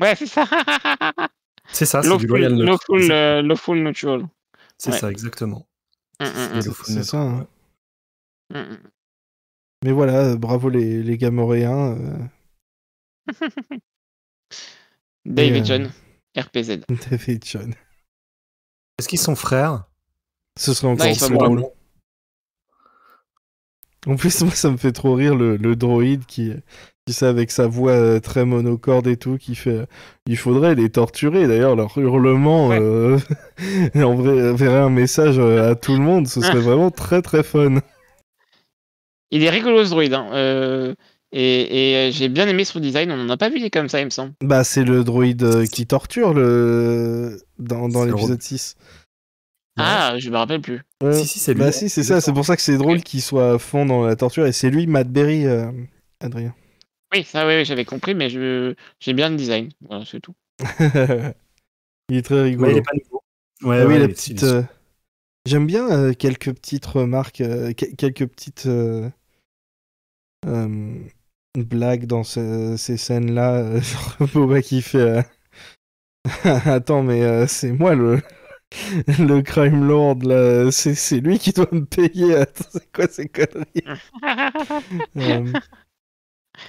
Ouais, c'est ça. C'est ça, c'est du loyal neutre. lawful, euh, lawful neutral. C'est ouais. ça, exactement. Mm, mm, C'est mm, neutre, ça, hein. mm, mm. Mais voilà, euh, bravo les, les Gamoréens. euh, Dave Et, et euh, John, RPZ. David John. Est-ce qu'ils sont frères? Ce serait encore plus drôle. En plus, moi, ça me fait trop rire le, le droïde qui, tu sais, avec sa voix euh, très monocorde et tout, qui fait. euh, il faudrait les torturer. D'ailleurs, leur hurlement Ouais. euh, enverrait un message euh, à tout le monde. Ce serait vraiment très très fun. Il est rigolo ce droïde. Hein. euh, et et, euh, j'ai bien aimé son design. On n'en a pas vu des comme ça, il me semble. Bah, c'est le droïde euh, qui torture le dans, dans l'épisode robot. 6. Ah, je me rappelle plus. Ouais. Si, si, c'est lui. Bah, si, c'est ça. C'est pour ça que c'est drôle qu'il soit à fond dans la torture. Et c'est lui, Matt Berry, euh, Adrien. Oui, ça, oui, oui, j'avais compris, mais je j'ai bien le design. Voilà, c'est tout. il est très rigolo. Ouais, il est pas nouveau. Ouais, Ah oui, ouais, la petite. euh, J'aime bien euh, quelques petites remarques, euh, que- quelques petites euh, blagues dans ce- ces scènes-là. euh, genre Boba qui fait. euh, Attends, mais euh, c'est moi le. Le crime lord, là, c'est c'est lui qui doit me payer. Attends, c'est quoi ces conneries? Euh,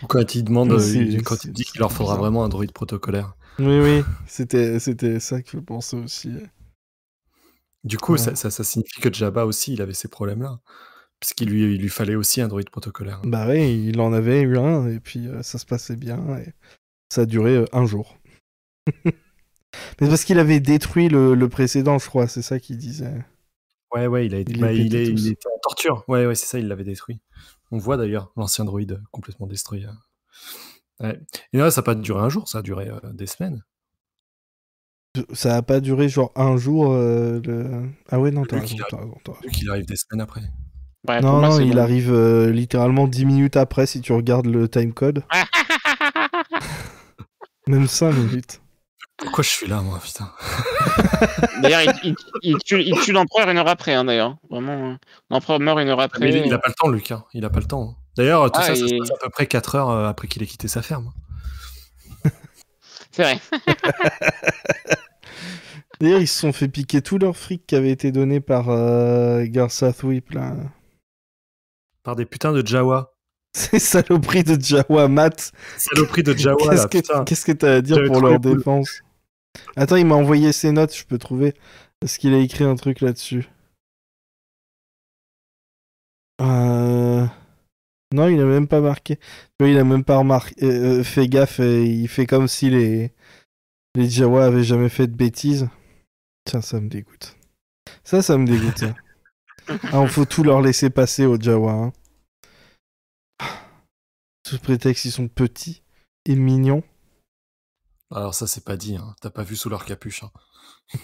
Quand il demande, il- quand il dit qu'il leur faudra bizarre. vraiment un droïde protocolaire. Oui, oui, c'était c'était ça que je pensais aussi. Du coup, Ouais. ça, ça, ça signifie que Jabba aussi, il avait ces problèmes-là. Parce qu'il lui, il lui fallait aussi un droïde protocolaire. Bah oui, il en avait eu un, et puis euh, ça se passait bien. Et... ça a duré euh, un jour. Mais parce qu'il avait détruit le, le précédent, je crois, c'est ça qu'il disait. Ouais, ouais, il, a été, Il bah, il, est- tous. il était en torture. Ouais, ouais, c'est ça, il l'avait détruit. On voit d'ailleurs l'ancien droïde complètement détruit. hein. Ouais. Et là, ça n'a pas duré un jour, ça a duré euh, des semaines. Ça a pas duré genre un jour. euh, le... Ah ouais, non, t'as raison, raison, raison. Vu qu'il arrive des semaines après. Non, moi, non, il bon. arrive euh, littéralement 10 minutes après si tu regardes le timecode. Même 5 minutes. Pourquoi je suis là, moi, putain? D'ailleurs, il, il- il tue, il tue l'empereur une heure après, hein, d'ailleurs. Vraiment, euh, l'empereur meurt une heure après. Mais il, a pas le temps, Luc. hein. Il a pas le temps. hein. D'ailleurs, tout Ah, ça, ça se passe à peu près 4 heures euh, après qu'il ait quitté sa ferme. C'est vrai. D'ailleurs, ils se sont fait piquer tout leur fric qui avait été donné par euh, Garza Thwip, là. Par des putains de Jawa. Ces saloperies de Jawa Mat. Saloperie de Jawa, Qu'est-ce que qu'est-ce que t'as à dire pour leur défense Attends, il m'a envoyé ses notes, je peux trouver. Est-ce qu'il a écrit un truc là-dessus Euh... Non, il a même pas marqué. Il a même pas remarqué, euh, euh, fait gaffe et il fait comme si les les Jawa avaient jamais fait de bêtises. Tiens, ça me dégoûte. Ça, ça me dégoûte. Ah, faut tout leur laisser passer aux Jawa. Hein. Sous prétexte qu'ils sont petits et mignons. Alors ça, c'est pas dit. Hein. T'as pas vu sous leur capuche. hein.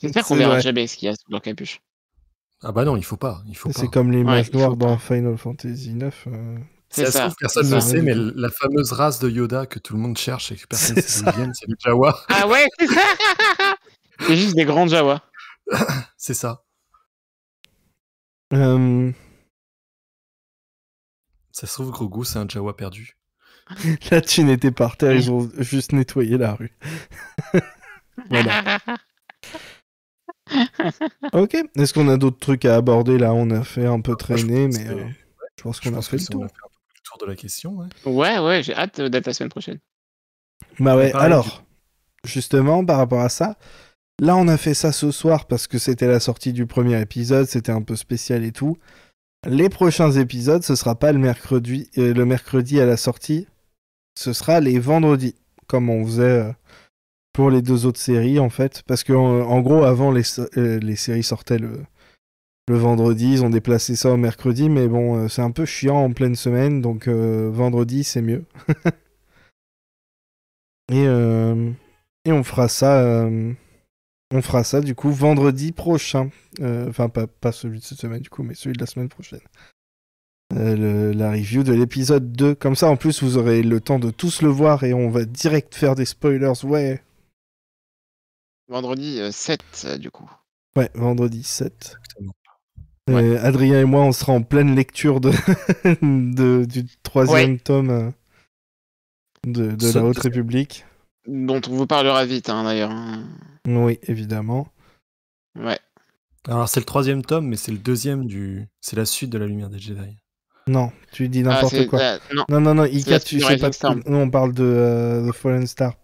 J'espère qu'on C'est verra jamais ce qu'il y a sous leur capuche. Ah bah non, il faut pas. Il faut pas. C'est comme les mages noirs dans Final Fantasy IX. euh. Si C'est ça trouve, personne c'est ne sait, mais la fameuse race de Yoda que tout le monde cherche et que personne ne C'est sait d'où ils c'est les Jawa. Ah ouais, c'est ça C'est juste des grands Jawa. C'est ça. Euh, Ça se trouve, Grogu, c'est un Jawa perdu. Là, tu n'étais par terre, ils ont juste nettoyé la rue. Voilà. Ok. Est-ce qu'on a d'autres trucs à aborder là? On a fait un peu traîner, mais euh, je pense qu'on a fait le tour. a fait un peu le tour de la question. ouais. Ouais, ouais, j'ai hâte d'être la semaine prochaine. Bah ouais, alors, justement, par rapport à ça, là, on a fait ça ce soir parce que c'était la sortie du premier épisode, c'était un peu spécial et tout. Les prochains épisodes, ce sera pas le mercredi, euh, le mercredi à la sortie, ce sera les vendredis, comme on faisait euh, pour les deux autres séries, en fait. Parce que, en, gros, avant, les, euh, séries sortaient le, vendredi, ils ont déplacé ça au mercredi, mais bon, c'est un peu chiant en pleine semaine, donc vendredi, c'est mieux. Et, et on fera ça. On fera ça du coup vendredi prochain. Euh, Enfin, pas, pas celui de cette semaine du coup, mais celui de la semaine prochaine. Euh, le- la review de l'épisode 2. Comme ça, en plus, vous aurez le temps de tous le voir et on va direct faire des spoilers. Ouais, Vendredi euh, 7, euh, du coup. ouais, vendredi 7. Exactement. Euh, Adrien et moi, on sera en pleine lecture de, de- du troisième tome de, la Haute. République. Dont on vous parlera vite, hein, d'ailleurs. hein. Oui, évidemment. Ouais. Alors, c'est le troisième tome, mais c'est le deuxième du. C'est la suite de la lumière des Jedi. Non, tu dis Ah, n'importe quoi. euh, non, Non, non, non, Ika, tu sais pas. Star. Nous, on parle de euh, The Fallen Star.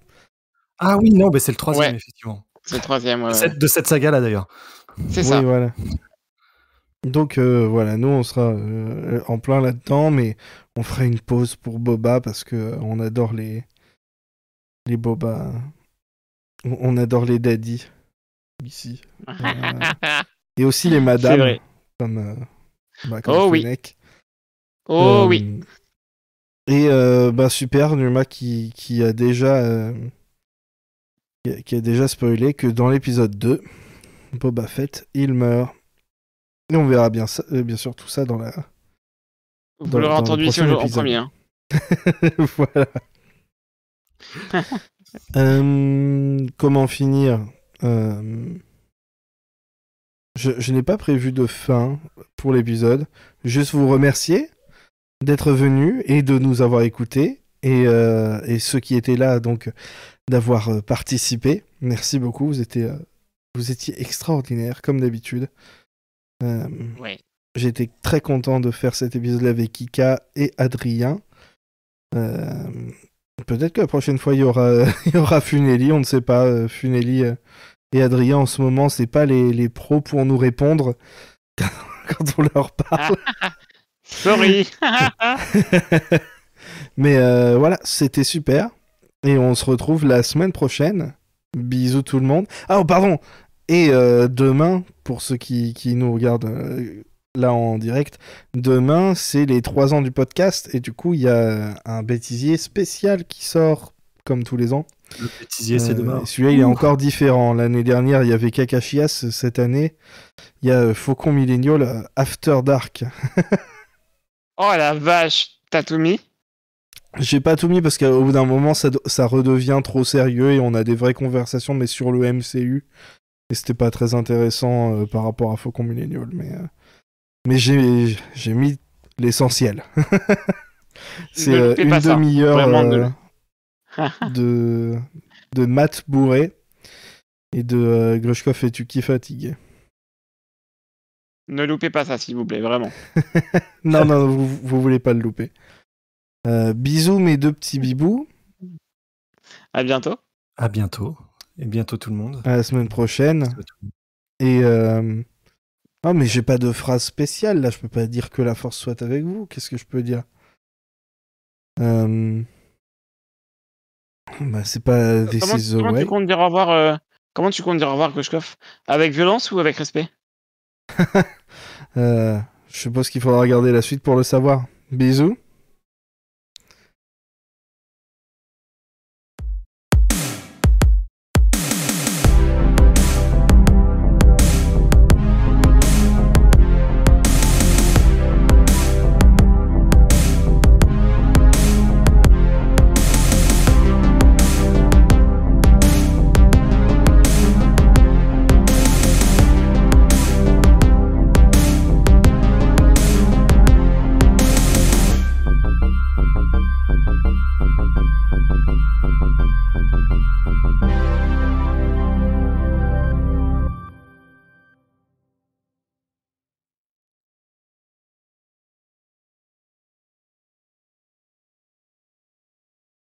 Ah oui, non, mais c'est le troisième, Ouais. effectivement. c'est le troisième, ouais. de cette saga-là, d'ailleurs. C'est oui, ça. voilà. Donc, euh, voilà, nous, on sera euh, en plein là-dedans, mais on fera une pause pour Boba parce que euh, on adore les. Les Boba. On, adore les daddy ici. Et aussi les madames, comme. euh, bah, comme Oh oui. Oh Euh, oui. Et euh, bah super, Numa qui, qui a déjà euh, qui, a, déjà spoilé que dans l'épisode 2, Boba Fett, il meurt. Et on verra bien, ça, euh, bien sûr tout ça dans la. Vous l'aurez entendu ici en premier. hein. voilà. Euh, comment finir Euh, Je, je n'ai pas prévu de fin pour l'épisode. Juste vous remercier d'être venu et de nous avoir écoutés. Et, euh, et ceux qui étaient là, donc, d'avoir participé. Merci beaucoup. Vous étiez, vous étiez extraordinaires, comme d'habitude. Ouais. J'étais très content de faire cet épisode avec Ika et Adrien. Euh, Peut-être que la prochaine fois, il y aura, il y aura Funeli, on ne sait pas. euh, Funeli euh, et Adrien, en ce moment, c'est pas les, les pros pour nous répondre quand on leur parle. Sorry. Mais euh, voilà, c'était super. Et on se retrouve la semaine prochaine. Bisous tout le monde. Ah, oh, pardon. Et euh, demain, pour ceux qui, qui nous regardent euh, là en direct, demain, c'est les 3 ans du podcast. Et du coup, il y a un bêtisier spécial qui sort, comme tous les ans. Le bêtisier, c'est Euh, demain. Celui-là, il est encore différent. L'année dernière, il y avait Kakashias. Cette année, il y a euh, Faucon Millennial euh, After Dark. Oh la vache, t'as tout mis? J'ai pas tout mis parce qu'au bout d'un moment, ça, redevient trop sérieux et on a des vraies conversations, mais sur le MCU. Et c'était pas très intéressant euh, par rapport à Faucon Millennial. Mais, euh, mais j'ai j'ai mis l'essentiel. C'est Ne euh, une demi-heure euh, de, de Matt bourré et de euh, Grushkov et Tuki fatigué? Ne loupez pas ça, s'il vous plaît, vraiment. Non, non, vous, vous voulez pas le louper. Euh, bisous mes deux petits bibous. À bientôt. À bientôt. Et bientôt tout le monde. À la semaine prochaine. Et euh... Ah mais j'ai pas de phrase spéciale là, je peux pas dire que la force soit avec vous. Qu'est-ce que je peux dire? Euh... Bah c'est pas This Comment, is the comment way. tu comptes dire au revoir euh, Comment tu comptes dire au revoir, Grushkov Avec violence ou avec respect? Euh, je suppose qu'il faudra regarder la suite pour le savoir. Bisous.